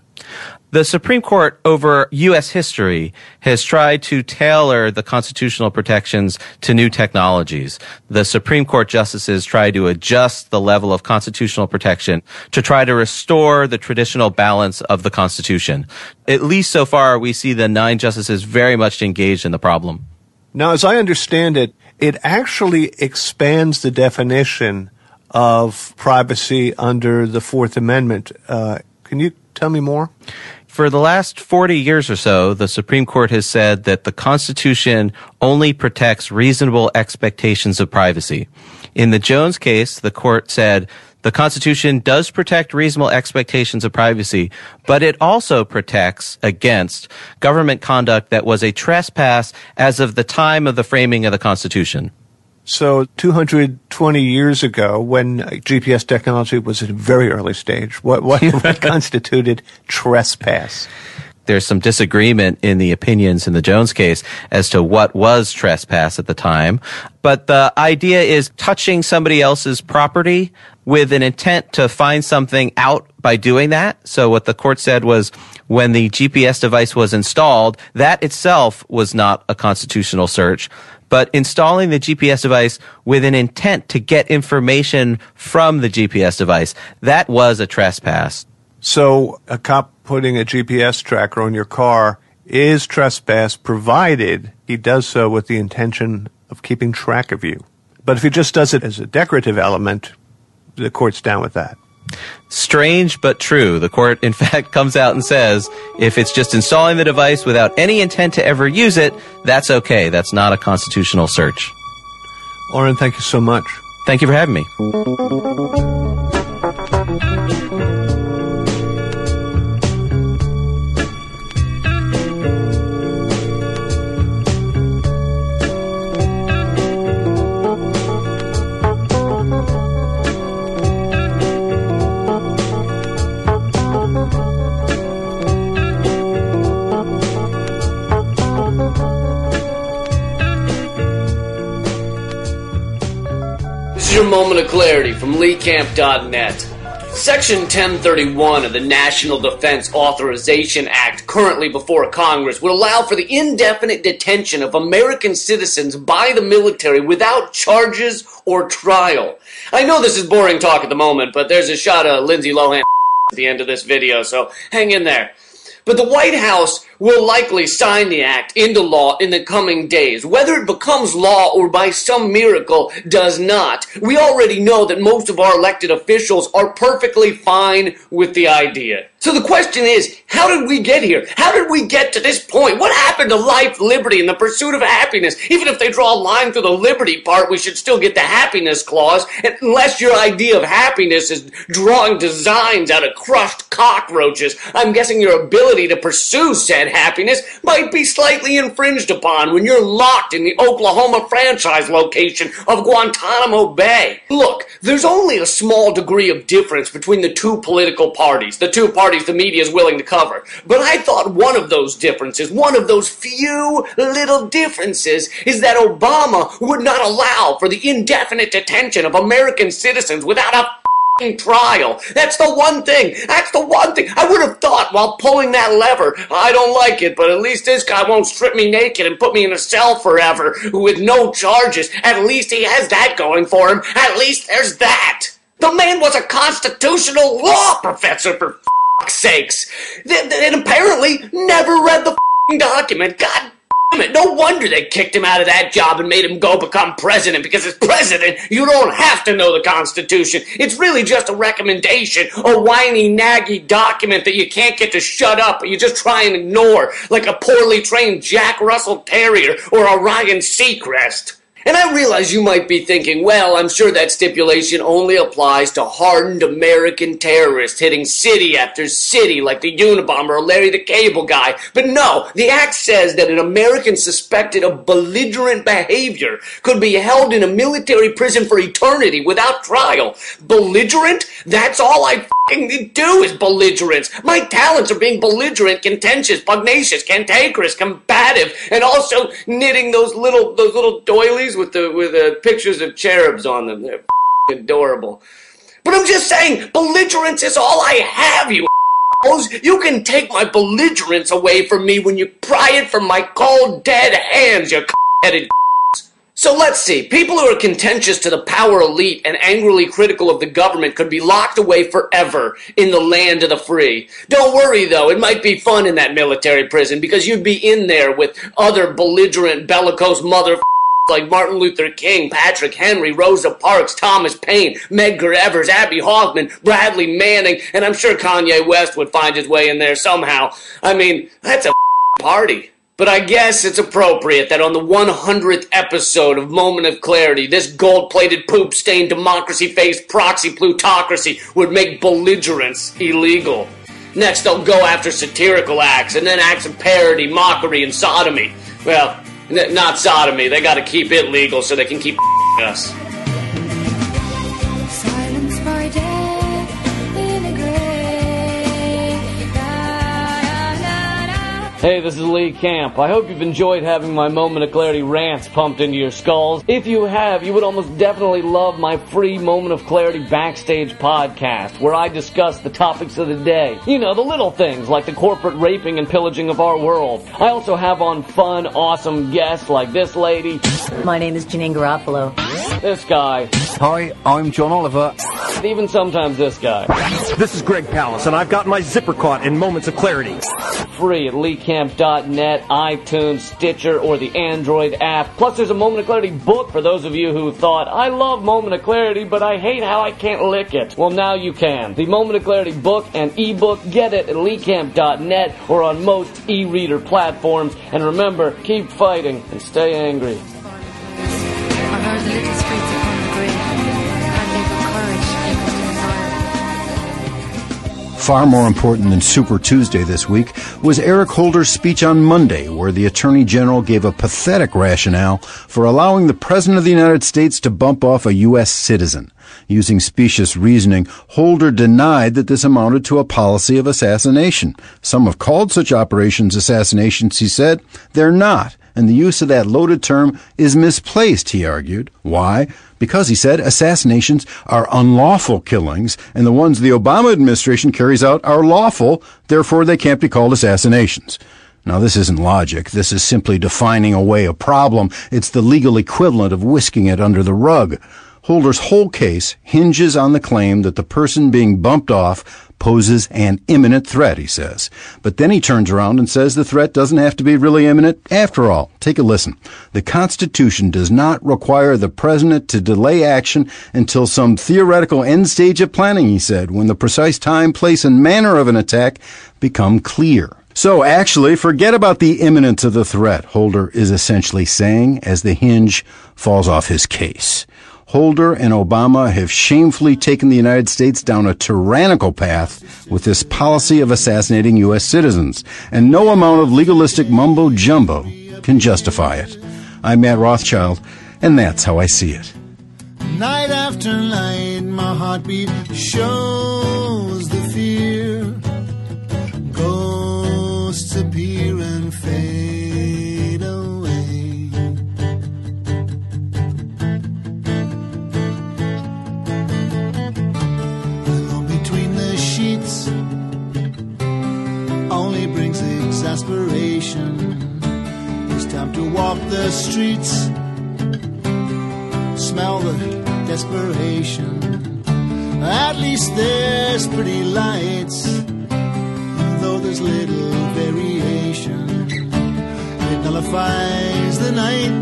The Supreme Court over U.S. history has tried to tailor the constitutional protections to new technologies. The Supreme Court justices try to adjust the level of constitutional protection to try to restore the traditional balance of the Constitution. At least so far, we see the nine justices very much engaged in the problem. Now, as I understand it, it actually expands the definition of privacy under the Fourth Amendment. Uh, can you tell me more? For the last 40 years or so, the Supreme Court has said that the Constitution only protects reasonable expectations of privacy. In the Jones case, the court said the Constitution does protect reasonable expectations of privacy, but it also protects against government conduct that was a trespass as of the time of the framing of the Constitution. So 220 years ago, when GPS technology was at a very early stage, what, what, what constituted trespass? there's some disagreement in the opinions in the Jones case as to what was trespass at the time. But the idea is touching somebody else's property with an intent to find something out by doing that. So what the court said was when the GPS device was installed, that itself was not a constitutional search. But installing the GPS device with an intent to get information from the GPS device, that was a trespass. So a cop putting a GPS tracker on your car is trespass provided he does so with the intention of keeping track of you. But if he just does it as a decorative element, the court's down with that. Strange but true. The court, in fact, comes out and says if it's just installing the device without any intent to ever use it, that's okay. That's not a constitutional search. Orin, thank you so much. Thank you for having me. Moment of clarity from LeeCamp.net. Section 1031 of the National Defense Authorization Act, currently before Congress, would allow for the indefinite detention of American citizens by the military without charges or trial. I know this is boring talk at the moment, but there's a shot of Lindsay Lohan at the end of this video, so hang in there. But the White House will likely sign the act into law in the coming days. Whether it becomes law or by some miracle does not, we already know that most of our elected officials are perfectly fine with the idea. So the question is, how did we get here? How did we get to this point? What happened to life, liberty, and the pursuit of happiness? Even if they draw a line through the liberty part, we should still get the happiness clause, unless your idea of happiness is drawing designs out of crushed cockroaches. I'm guessing your ability to pursue said happiness might be slightly infringed upon when you're locked in the Oklahoma franchise location of Guantanamo Bay. Look, there's only a small degree of difference between the two political parties, the two parties the media is willing to cover. But I thought one of those differences, one of those few little differences, is that Obama would not allow for the indefinite detention of American citizens without a trial. That's the one thing. That's the one thing. I would have thought while pulling that lever, I don't like it, but at least this guy won't strip me naked and put me in a cell forever with no charges. At least he has that going for him. At least there's that. The man was a constitutional law professor for fuck's sakes. And apparently never read the document. God No wonder they kicked him out of that job and made him go become president because as president, you don't have to know the Constitution. It's really just a recommendation, a whiny, naggy document that you can't get to shut up, but you just try and ignore, like a poorly trained Jack Russell Terrier or a Ryan Seacrest. And I realize you might be thinking, well, I'm sure that stipulation only applies to hardened American terrorists hitting city after city like the Unabomber or Larry the Cable Guy. But no, the act says that an American suspected of belligerent behavior could be held in a military prison for eternity without trial. Belligerent? That's all I f***ing do is belligerence. My talents are being belligerent, contentious, pugnacious, cantankerous, combative, and also knitting those little those little doilies with the with the pictures of cherubs on them. They're adorable. But I'm just saying, belligerence is all I have, you. You can take my belligerence away from me when you pry it from my cold, dead hands, you headed so let's see. People who are contentious to the power elite and angrily critical of the government could be locked away forever in the land of the free. Don't worry though, it might be fun in that military prison because you'd be in there with other belligerent, bellicose mother like Martin Luther King, Patrick Henry, Rosa Parks, Thomas Paine, Medgar Evers, Abbie Hoffman, Bradley Manning, and I'm sure Kanye West would find his way in there somehow. I mean, that's a party. But I guess it's appropriate that on the 100th episode of Moment of Clarity, this gold plated, poop stained, democracy faced proxy plutocracy would make belligerence illegal. Next, they'll go after satirical acts, and then acts of parody, mockery, and sodomy. Well, N- not sodomy. They got to keep it legal so they can keep us. Hey, this is Lee Camp. I hope you've enjoyed having my Moment of Clarity rants pumped into your skulls. If you have, you would almost definitely love my free Moment of Clarity backstage podcast, where I discuss the topics of the day. You know, the little things like the corporate raping and pillaging of our world. I also have on fun, awesome guests like this lady, My name is Janeane Garofalo. this guy, Hi, I'm John Oliver. even sometimes this guy. This is Greg Palast, and I've got my zipper caught in Moments of Clarity. free at leecamp.net, iTunes, Stitcher, or the Android app. Plus, there's a Moment of Clarity book for those of you who thought, I love Moment of Clarity, but I hate how I can't lick it. Well, now you can. The Moment of Clarity book and ebook, get it at leecamp.net or on most e-reader platforms. And remember, keep fighting and stay angry. Far more important than Super Tuesday this week was Eric Holder's speech on Monday, where the Attorney General gave a pathetic rationale for allowing the President of the United States to bump off a U.S. citizen. Using specious reasoning, Holder denied that this amounted to a policy of assassination. Some have called such operations assassinations, he said. They're not and the use of that loaded term is misplaced, he argued. Why? Because, he said, assassinations are unlawful killings, and the ones the Obama administration carries out are lawful, therefore they can't be called assassinations. Now, this isn't logic. This is simply defining away a problem. It's the legal equivalent of whisking it under the rug. Holder's whole case hinges on the claim that the person being bumped off poses an imminent threat, he says. But then he turns around and says the threat doesn't have to be really imminent after all. Take a listen. The Constitution does not require the President to delay action until some theoretical end stage of planning, he said, when the precise time, place, and manner of an attack become clear. So actually, forget about the imminence of the threat, Holder is essentially saying as the hinge falls off his case. Holder and Obama have shamefully taken the United States down a tyrannical path with this policy of assassinating U.S. citizens, and no amount of legalistic mumbo jumbo can justify it. I'm Matt Rothschild, and that's how I see it. Night after night, my heartbeat shows exasperation. It's time to walk the streets smell the desperation. At least there's pretty lights, though there's little variation. It nullifies the night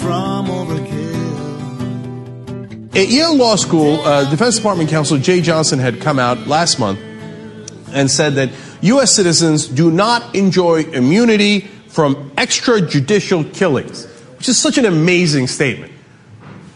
from overkill. At Yale Law School, uh, Defense Department counsel Jeh Johnson had come out last month and said that U.S. citizens do not enjoy immunity from extrajudicial killings, which is such an amazing statement.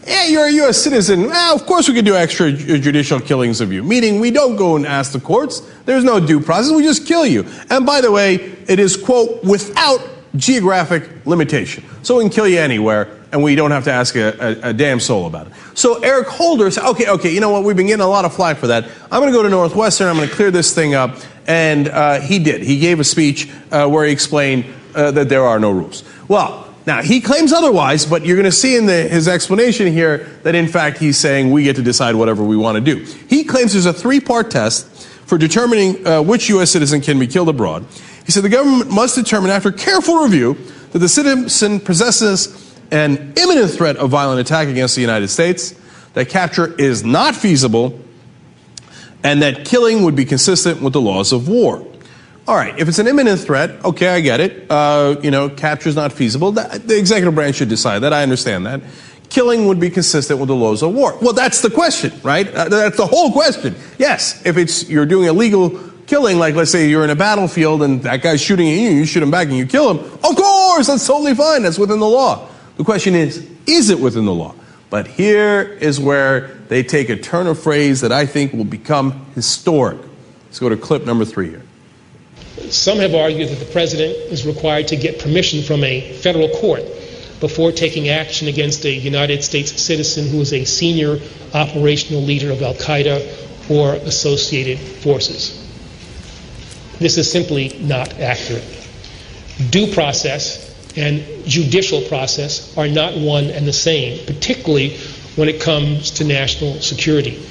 Yeah, you're a U.S. citizen. Well, of course we can do extrajudicial killings of you. Meaning we don't go and ask the courts. There's no due process. We just kill you. And by the way, it is, quote, without geographic limitation. So we can kill you anywhere, and we don't have to ask a, a, a damn soul about it. So Eric Holder said, okay, okay, you know what? We've been getting a lot of flack for that. I'm going to go to Northwestern. I'm going to clear this thing up. And uh, he did. He gave a speech uh, where he explained uh, that there are no rules. Well, now, he claims otherwise, but you're going to see in the, his explanation here that in fact he's saying we get to decide whatever we want to do. He claims there's a three part test for determining uh, which U.S. citizen can be killed abroad. He said the government must determine after careful review that the citizen possesses an imminent threat of violent attack against the United States, that capture is not feasible, and that killing would be consistent with the laws of war. All right, if it's an imminent threat, okay, I get it. Uh, you know, capture is not feasible. That, the executive branch should decide that. I understand that. Killing would be consistent with the laws of war. Well, that's the question, right? Uh, that's the whole question. Yes, if it's you're doing illegal killing, like let's say you're in a battlefield and that guy's shooting at you, you shoot him back and you kill him. Of course, that's totally fine. That's within the law. The question is, is it within the law? But here is where they take a turn of phrase that I think will become historic. Let's go to clip number three here. Some have argued that the president is required to get permission from a federal court before taking action against a United States citizen who is a senior operational leader of Al Qaeda or associated forces. This is simply not accurate. Due process and judicial process are not one and the same, particularly when it comes to national security.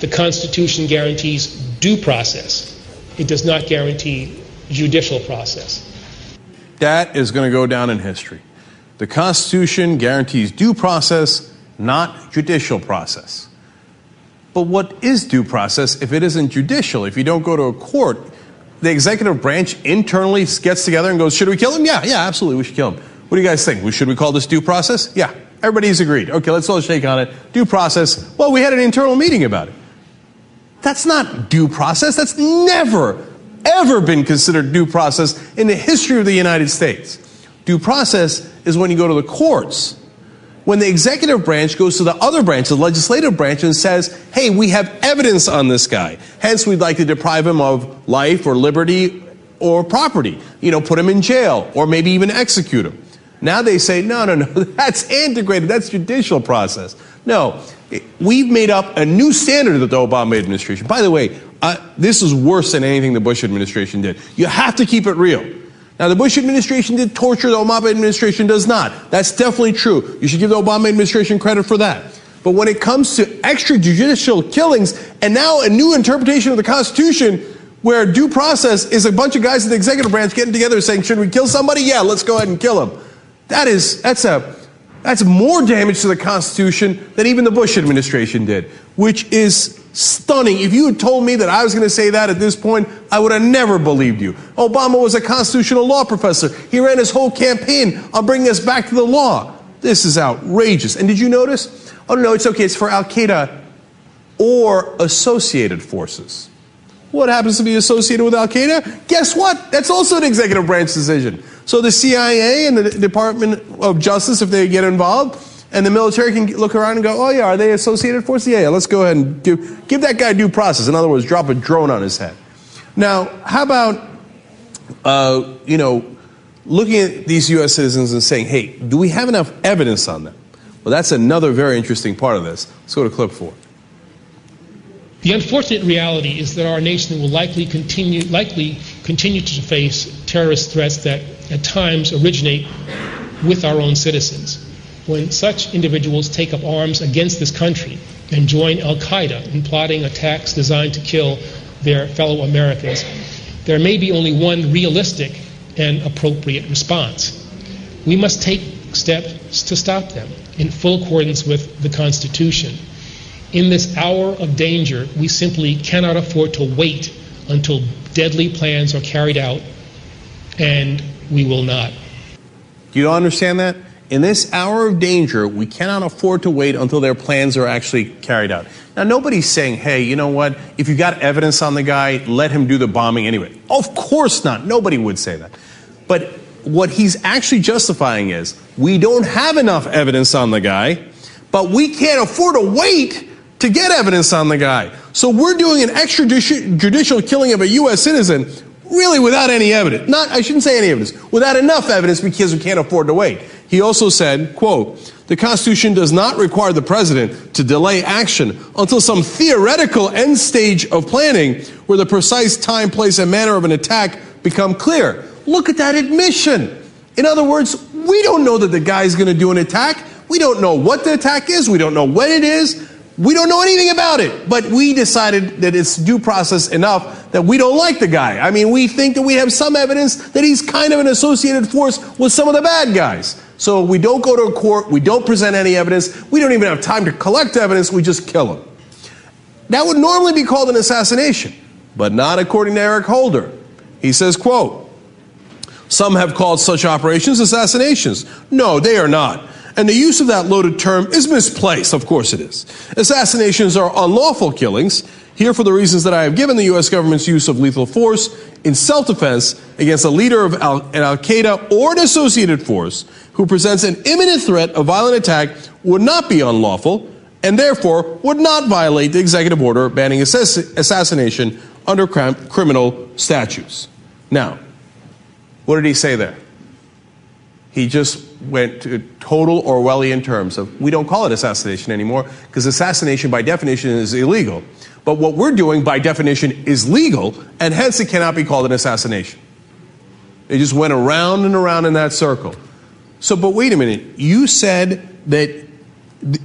The Constitution guarantees due process, it does not guarantee judicial process. That is going to go down in history. The Constitution guarantees due process, not judicial process. But what is due process if it isn't judicial? If you don't go to a court, the executive branch internally gets together and goes, Should we kill him? Yeah, yeah, absolutely, we should kill him. What do you guys think? Should we call this due process? Yeah, everybody's agreed. Okay, let's all shake on it. Due process. Well, we had an internal meeting about it. That's not due process. That's never, ever been considered due process in the history of the United States. Due process is when you go to the courts. When the executive branch goes to the other branch, the legislative branch, and says, hey, we have evidence on this guy. Hence, we'd like to deprive him of life or liberty or property. You know, put him in jail or maybe even execute him. Now they say, no, no, no, that's antiquated. That's judicial process. No, we've made up a new standard that the Obama administration. By the way, uh, this is worse than anything the Bush administration did. You have to keep it real. Now, the Bush administration did torture, the Obama administration does not. That's definitely true. You should give the Obama administration credit for that. But when it comes to extrajudicial killings and now a new interpretation of the Constitution where due process is a bunch of guys in the executive branch getting together saying, should we kill somebody? Yeah, let's go ahead and kill him. That is, that's a, that's more damage to the Constitution than even the Bush administration did, which is stunning. If you had told me that I was going to say that at this point, I would have never believed you. Obama was a constitutional law professor. He ran his whole campaign on bringing us back to the law. This is outrageous. And did you notice? Oh, no, it's okay. It's for Al Qaeda or associated forces. What happens to be associated with Al Qaeda? Guess what? That's also an executive branch decision. So the CIA and the Department of Justice, if they get involved, and the military can look around and go, oh, yeah, are they associated forces? Yeah, yeah, let's go ahead and give, give that guy due process. In other words, drop a drone on his head. Now, how about, uh, you know, looking at these U.S. citizens and saying, hey, do we have enough evidence on them? Well, that's another very interesting part of this. Let's go to clip four. The unfortunate reality is that our nation will likely continue, likely continue to face terrorist threats that at times originate with our own citizens when such individuals take up arms against this country and join Al Qaeda in plotting attacks designed to kill their fellow Americans, there may be only one realistic and appropriate response. We must take steps to stop them in full accordance with the Constitution. In this hour of danger, we simply cannot afford to wait until deadly plans are carried out, and we will not. Do you understand that? In this hour of danger, we cannot afford to wait until their plans are actually carried out. Now, nobody's saying, hey, you know what? If you've got evidence on the guy, let him do the bombing anyway. Of course not. Nobody would say that. But what he's actually justifying is we don't have enough evidence on the guy, but we can't afford to wait to get evidence on the guy. So we're doing an extrajudicial killing of a U.S. citizen really without any evidence. Not, I shouldn't say any evidence, without enough evidence because we can't afford to wait. He also said, quote, the Constitution does not require the president to delay action until some theoretical end stage of planning where the precise time, place, and manner of an attack become clear. Look at that admission. In other words, we don't know that the guy's going to do an attack. We don't know what the attack is. We don't know when it is. We don't know anything about it. But we decided that it's due process enough that we don't like the guy. I mean, we think that we have some evidence that he's kind of an associated force with some of the bad guys. So we don't go to a court, we don't present any evidence, we don't even have time to collect evidence, we just kill him. That would normally be called an assassination, but not according to Eric Holder. He says, quote, some have called such operations assassinations. No, they are not. And the use of that loaded term is misplaced. Of course it is. Assassinations are unlawful killings. Here, for the reasons that I have given, the U.S. government's use of lethal force in self defense against a leader of Al Qaeda or an associated force who presents an imminent threat of violent attack would not be unlawful and therefore would not violate the executive order banning assass- assassination under crim- criminal statutes. Now, What did he say there? He just went to total Orwellian terms of we don't call it assassination anymore because assassination by definition is illegal. But what we're doing by definition is legal, and hence it cannot be called an assassination. They just went around and around in that circle. So, but wait a minute. You said that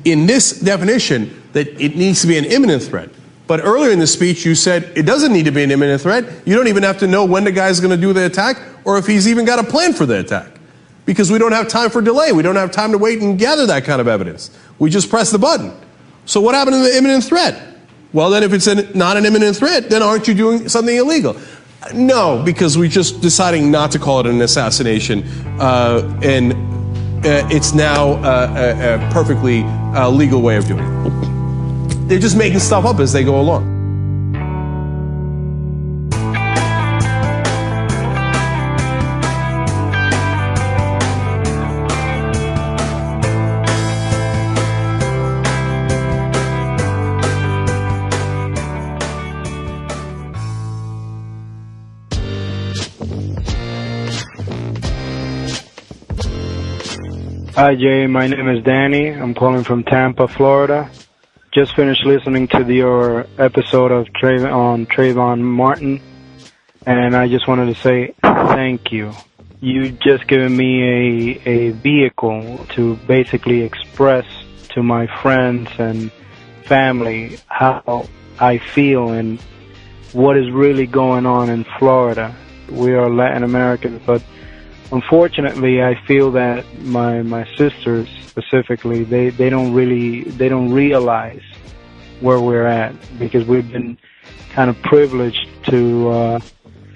in this definition that it needs to be an imminent threat. But earlier in the speech, you said it doesn't need to be an imminent threat. You don't even have to know when the guy's going to do the attack or if he's even got a plan for the attack. Because we don't have time for delay. We don't have time to wait and gather that kind of evidence. We just press the button. So, what happened to the imminent threat? Well, then, if it's an, not an imminent threat, then aren't you doing something illegal? No, because we're just deciding not to call it an assassination, uh, and uh, it's now uh, a, a perfectly uh, legal way of doing it. They're just making stuff up as they go along. Hi, Jay. My name is Danny. I'm calling from Tampa, Florida. Just finished listening to your episode of Trav- on Trayvon Martin, and I just wanted to say thank you. You just given me a a vehicle to basically express to my friends and family how I feel and what is really going on in Florida. We are Latin Americans, but unfortunately, I feel that my my sisters specifically they they don't really they don't realize where we're at because we've been kind of privileged to uh,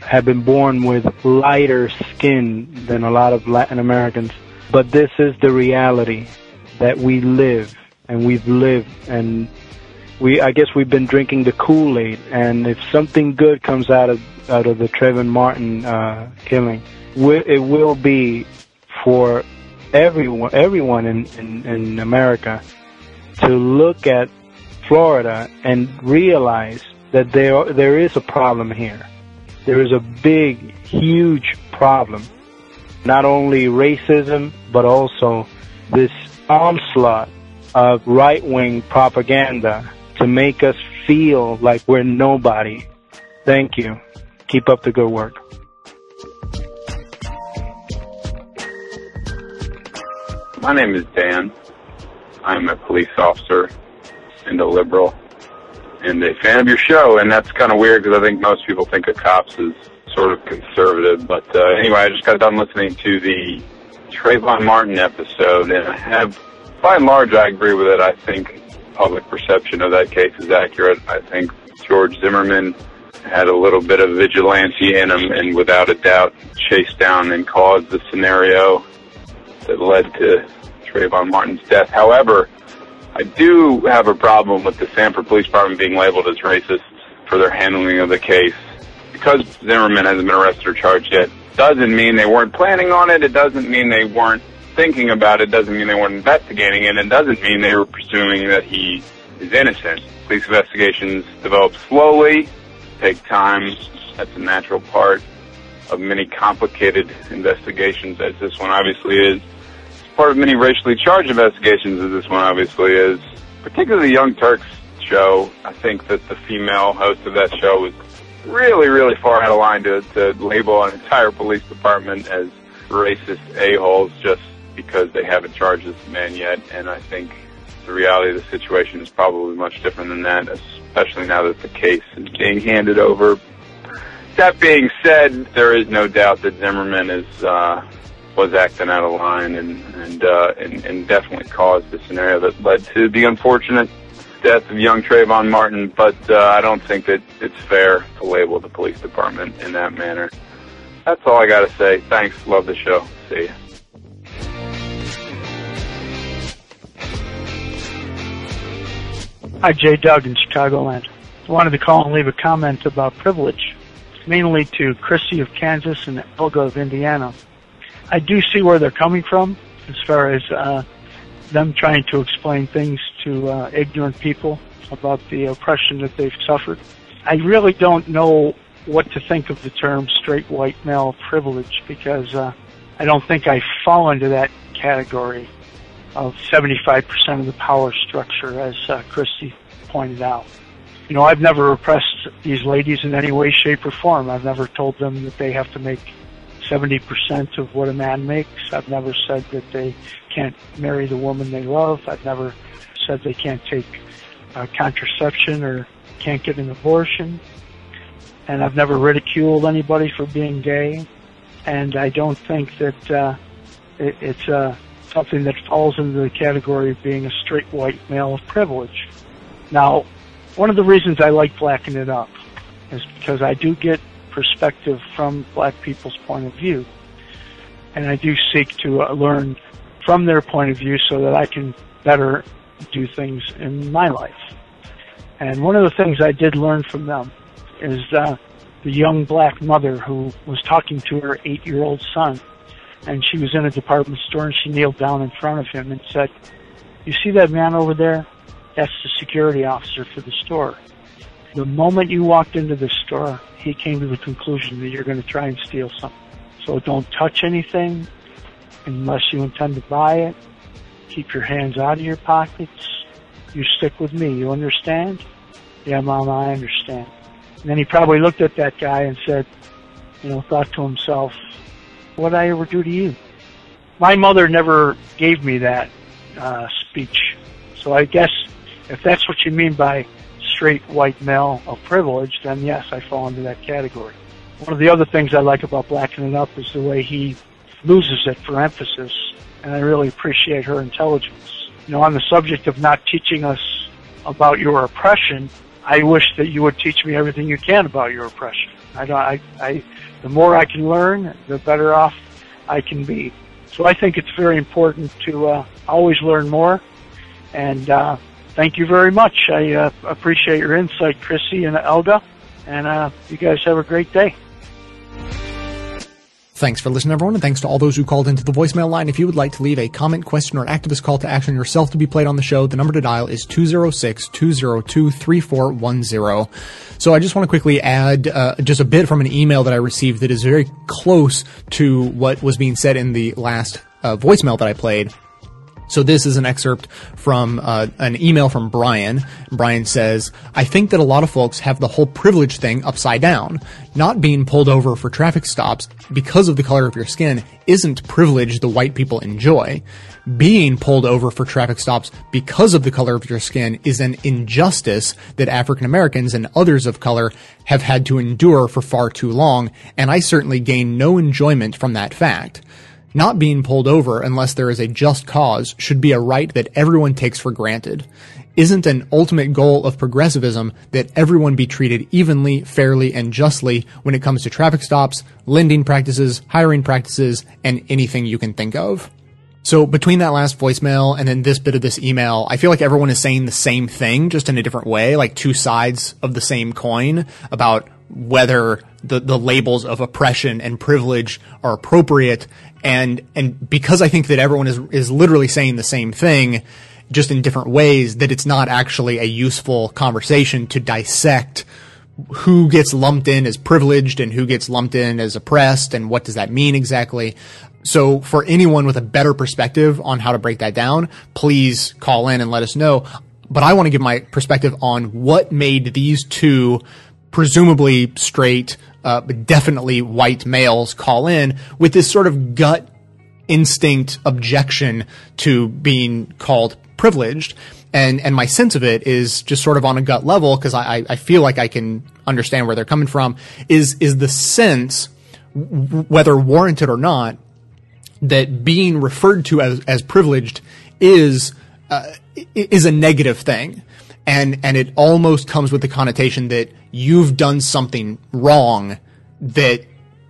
have been born with lighter skin than a lot of Latin Americans. But this is the reality that we live and we've lived and we I guess we've been drinking the Kool-Aid and if something good comes out of out of the Trayvon Martin uh, killing it will be for everyone everyone in, in, in America to look at Florida and realize that there there is a problem here. There is a big, huge problem. Not only racism, but also this onslaught of right wing propaganda to make us feel like we're nobody. Thank you. Keep up the good work. My name is Dan. I'm a police officer and a liberal and a fan of your show, and that's kind of weird because I think most people think of cops as sort of conservative. But uh, anyway, I just got done listening to the Trayvon Martin episode, and I have, by and large, I agree with it. I think public perception of that case is accurate. I think George Zimmerman had a little bit of vigilante in him, and without a doubt, chased down and caused the scenario that led to Trayvon Martin's death. However, I do have a problem with the Sanford Police Department being labeled as racist for their handling of the case. Because Zimmerman hasn't been arrested or charged yet, doesn't mean they weren't planning on it. It doesn't mean they weren't thinking about it. Doesn't mean they weren't investigating it. It doesn't mean they were presuming that he is innocent. Police investigations develop slowly, take time. That's a natural part of many complicated investigations, as this one obviously is It's part of many racially charged investigations, as this one obviously is. Particularly the Young Turks show, I think that the female host of that show was really, really far out of line to, to label an entire police department as racist a-holes just because they haven't charged this man yet. And I think the reality of the situation is probably much different than that, especially now that the case is being handed over. That being said, there is no doubt that Zimmerman is uh, was acting out of line and and, uh, and and definitely caused the scenario that led to the unfortunate death of young Trayvon Martin. But uh, I don't think that it's fair to label the police department in that manner. That's all I got to say. Thanks. Love the show. See you. Hi, Jay Doug in Chicagoland. I wanted to call and leave a comment about privilege, mainly to Christy of Kansas and Elga of Indiana. I do see where they're coming from as far as uh, them trying to explain things to uh, ignorant people about the oppression that they've suffered. I really don't know what to think of the term straight white male privilege because uh, I don't think I fall into that category of 75% of the power structure, as uh, Christy pointed out. You know, I've never oppressed these ladies in any way, shape, or form. I've never told them that they have to make 70% of what a man makes. I've never said that they can't marry the woman they love. I've never said they can't take uh, contraception or can't get an abortion. And I've never ridiculed anybody for being gay. And I don't think that uh, it, it's uh, something that falls into the category of being a straight white male of privilege. Now, one of the reasons I like blacking it up is because I do get perspective from black people's point of view. And I do seek to uh, learn from their point of view so that I can better do things in my life. And one of the things I did learn from them is uh, the young black mother who was talking to her eight-year-old son. And she was in a department store and she kneeled down in front of him and said, you see that man over there? That's the security officer for the store. The moment you walked into the store, he came to the conclusion that you're going to try and steal something. So don't touch anything unless you intend to buy it. Keep your hands out of your pockets. You stick with me. You understand? Yeah, Mom, I understand. And then he probably looked at that guy and said, you know, thought to himself, what did I ever do to you? My mother never gave me that uh, speech. So I guess if that's what you mean by straight white male of privilege, then yes, I fall into that category. One of the other things I like about Blacking It Up is the way he loses it for emphasis, and I really appreciate her intelligence. You know, on the subject of not teaching us about your oppression, I wish that you would teach me everything you can about your oppression. I, don't, I, I, the more I can learn, the better off I can be. So I think it's very important to uh, always learn more, and uh, thank you very much. I uh, appreciate your insight, Chrissy and Elga, and uh, you guys have a great day. Thanks for listening, everyone, and thanks to all those who called into the voicemail line. If you would like to leave a comment, question, or activist call to action yourself to be played on the show, the number to dial is 206-202-3410. So I just want to quickly add uh, just a bit from an email that I received that is very close to what was being said in the last uh, voicemail that I played. So this is an excerpt from uh, an email from Brian. Brian says, I think that a lot of folks have the whole privilege thing upside down. Not being pulled over for traffic stops because of the color of your skin isn't privilege the white people enjoy. Being pulled over for traffic stops because of the color of your skin is an injustice that African Americans and others of color have had to endure for far too long, and I certainly gain no enjoyment from that fact. Not being pulled over unless there is a just cause should be a right that everyone takes for granted. Isn't an ultimate goal of progressivism that everyone be treated evenly, fairly, and justly when it comes to traffic stops, lending practices, hiring practices, and anything you can think of? So between that last voicemail and then this bit of this email, I feel like everyone is saying the same thing, just in a different way, like two sides of the same coin about whether the, the labels of oppression and privilege are appropriate. And, and because I think that everyone is, is literally saying the same thing, just in different ways, that it's not actually a useful conversation to dissect who gets lumped in as privileged and who gets lumped in as oppressed and what does that mean exactly. So for anyone with a better perspective on how to break that down, please call in and let us know. But I want to give my perspective on what made these two presumably straight, uh, but definitely white males call in with this sort of gut instinct objection to being called privileged. And, and my sense of it is just sort of on a gut level, because I, I feel like I can understand where they're coming from, is, is the sense, whether warranted or not, that being referred to as, as privileged is, uh, is a negative thing and and it almost comes with the connotation that you've done something wrong that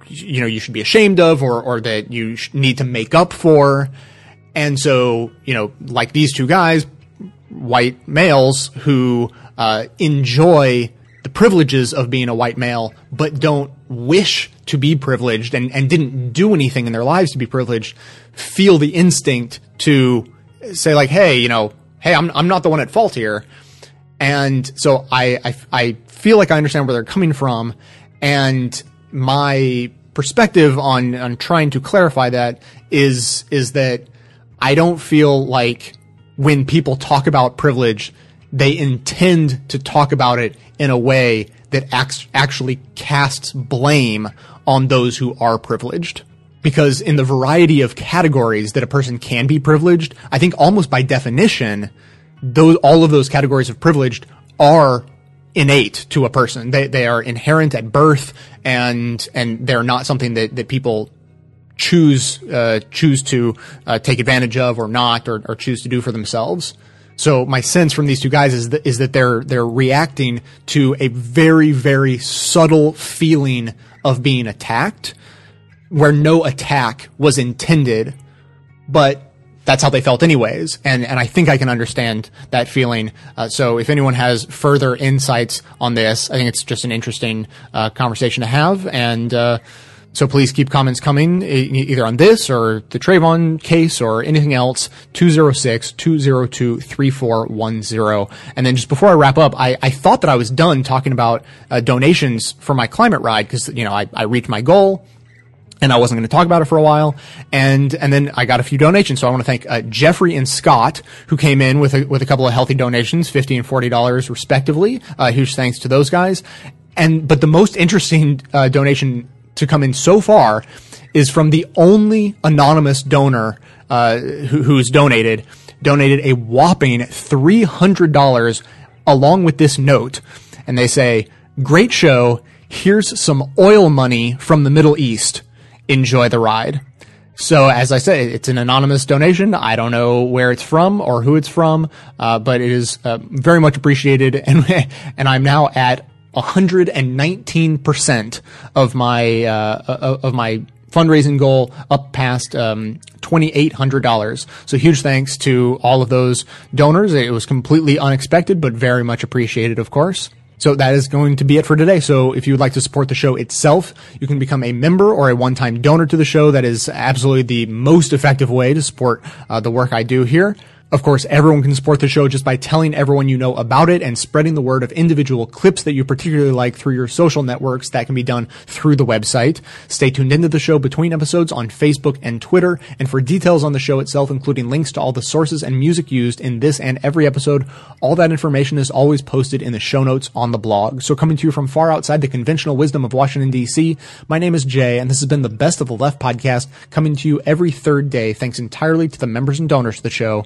you know you should be ashamed of or or that you need to make up for. And so you know like these two guys white males who uh, enjoy the privileges of being a white male but don't wish to be privileged and, and didn't do anything in their lives to be privileged feel the instinct to say like hey you know hey i'm, I'm not the one at fault here and so I, I, I feel like I understand where they're coming from. And my perspective on, on trying to clarify that is, is that I don't feel like when people talk about privilege, they intend to talk about it in a way that act- actually casts blame on those who are privileged. Because in the variety of categories that a person can be privileged, I think almost by definition, those, all of those categories of privileged are innate to a person. They, they are inherent at birth and, and they're not something that, that people choose, uh, choose to, uh, take advantage of or not or, or choose to do for themselves. So my sense from these two guys is that, is that they're, they're reacting to a very, very subtle feeling of being attacked where no attack was intended, but that's how they felt anyways. And, and I think I can understand that feeling. Uh, so if anyone has further insights on this, I think it's just an interesting, uh, conversation to have. And, uh, so please keep comments coming either on this or the Trayvon case or anything else. 206-202-3410. And then just before I wrap up, I, I thought that I was done talking about uh, donations for my climate ride because, you know, I, I reached my goal and I wasn't going to talk about it for a while. And and then I got a few donations. So I want to thank uh, Jeffrey and Scott who came in with a, with a couple of healthy donations, fifty and forty dollars respectively. Uh, huge thanks to those guys. And but the most interesting uh, donation to come in so far is from the only anonymous donor uh, who, who's donated. Donated a whopping three hundred dollars along with this note, and they say, "Great show. Here's some oil money from the Middle East." Enjoy the ride. So as I said, it's an anonymous donation. I don't know where it's from or who it's from, uh, but it is uh, very much appreciated. And and I'm now at 119 percent of my uh, of my fundraising goal up past um, $2,800. So huge thanks to all of those donors. It was completely unexpected, but very much appreciated, of course. So that is going to be it for today. So if you would like to support the show itself, you can become a member or a one-time donor to the show. That is absolutely the most effective way to support uh, the work I do here. Of course, everyone can support the show just by telling everyone you know about it and spreading the word of individual clips that you particularly like through your social networks. That can be done through the website. Stay tuned into the show between episodes on Facebook and Twitter. And for details on the show itself, including links to all the sources and music used in this and every episode, all that information is always posted in the show notes on the blog. So coming to you from far outside the conventional wisdom of Washington DC, my name is Jay, and this has been the Best of the Left podcast coming to you every third day, thanks entirely to the members and donors to the show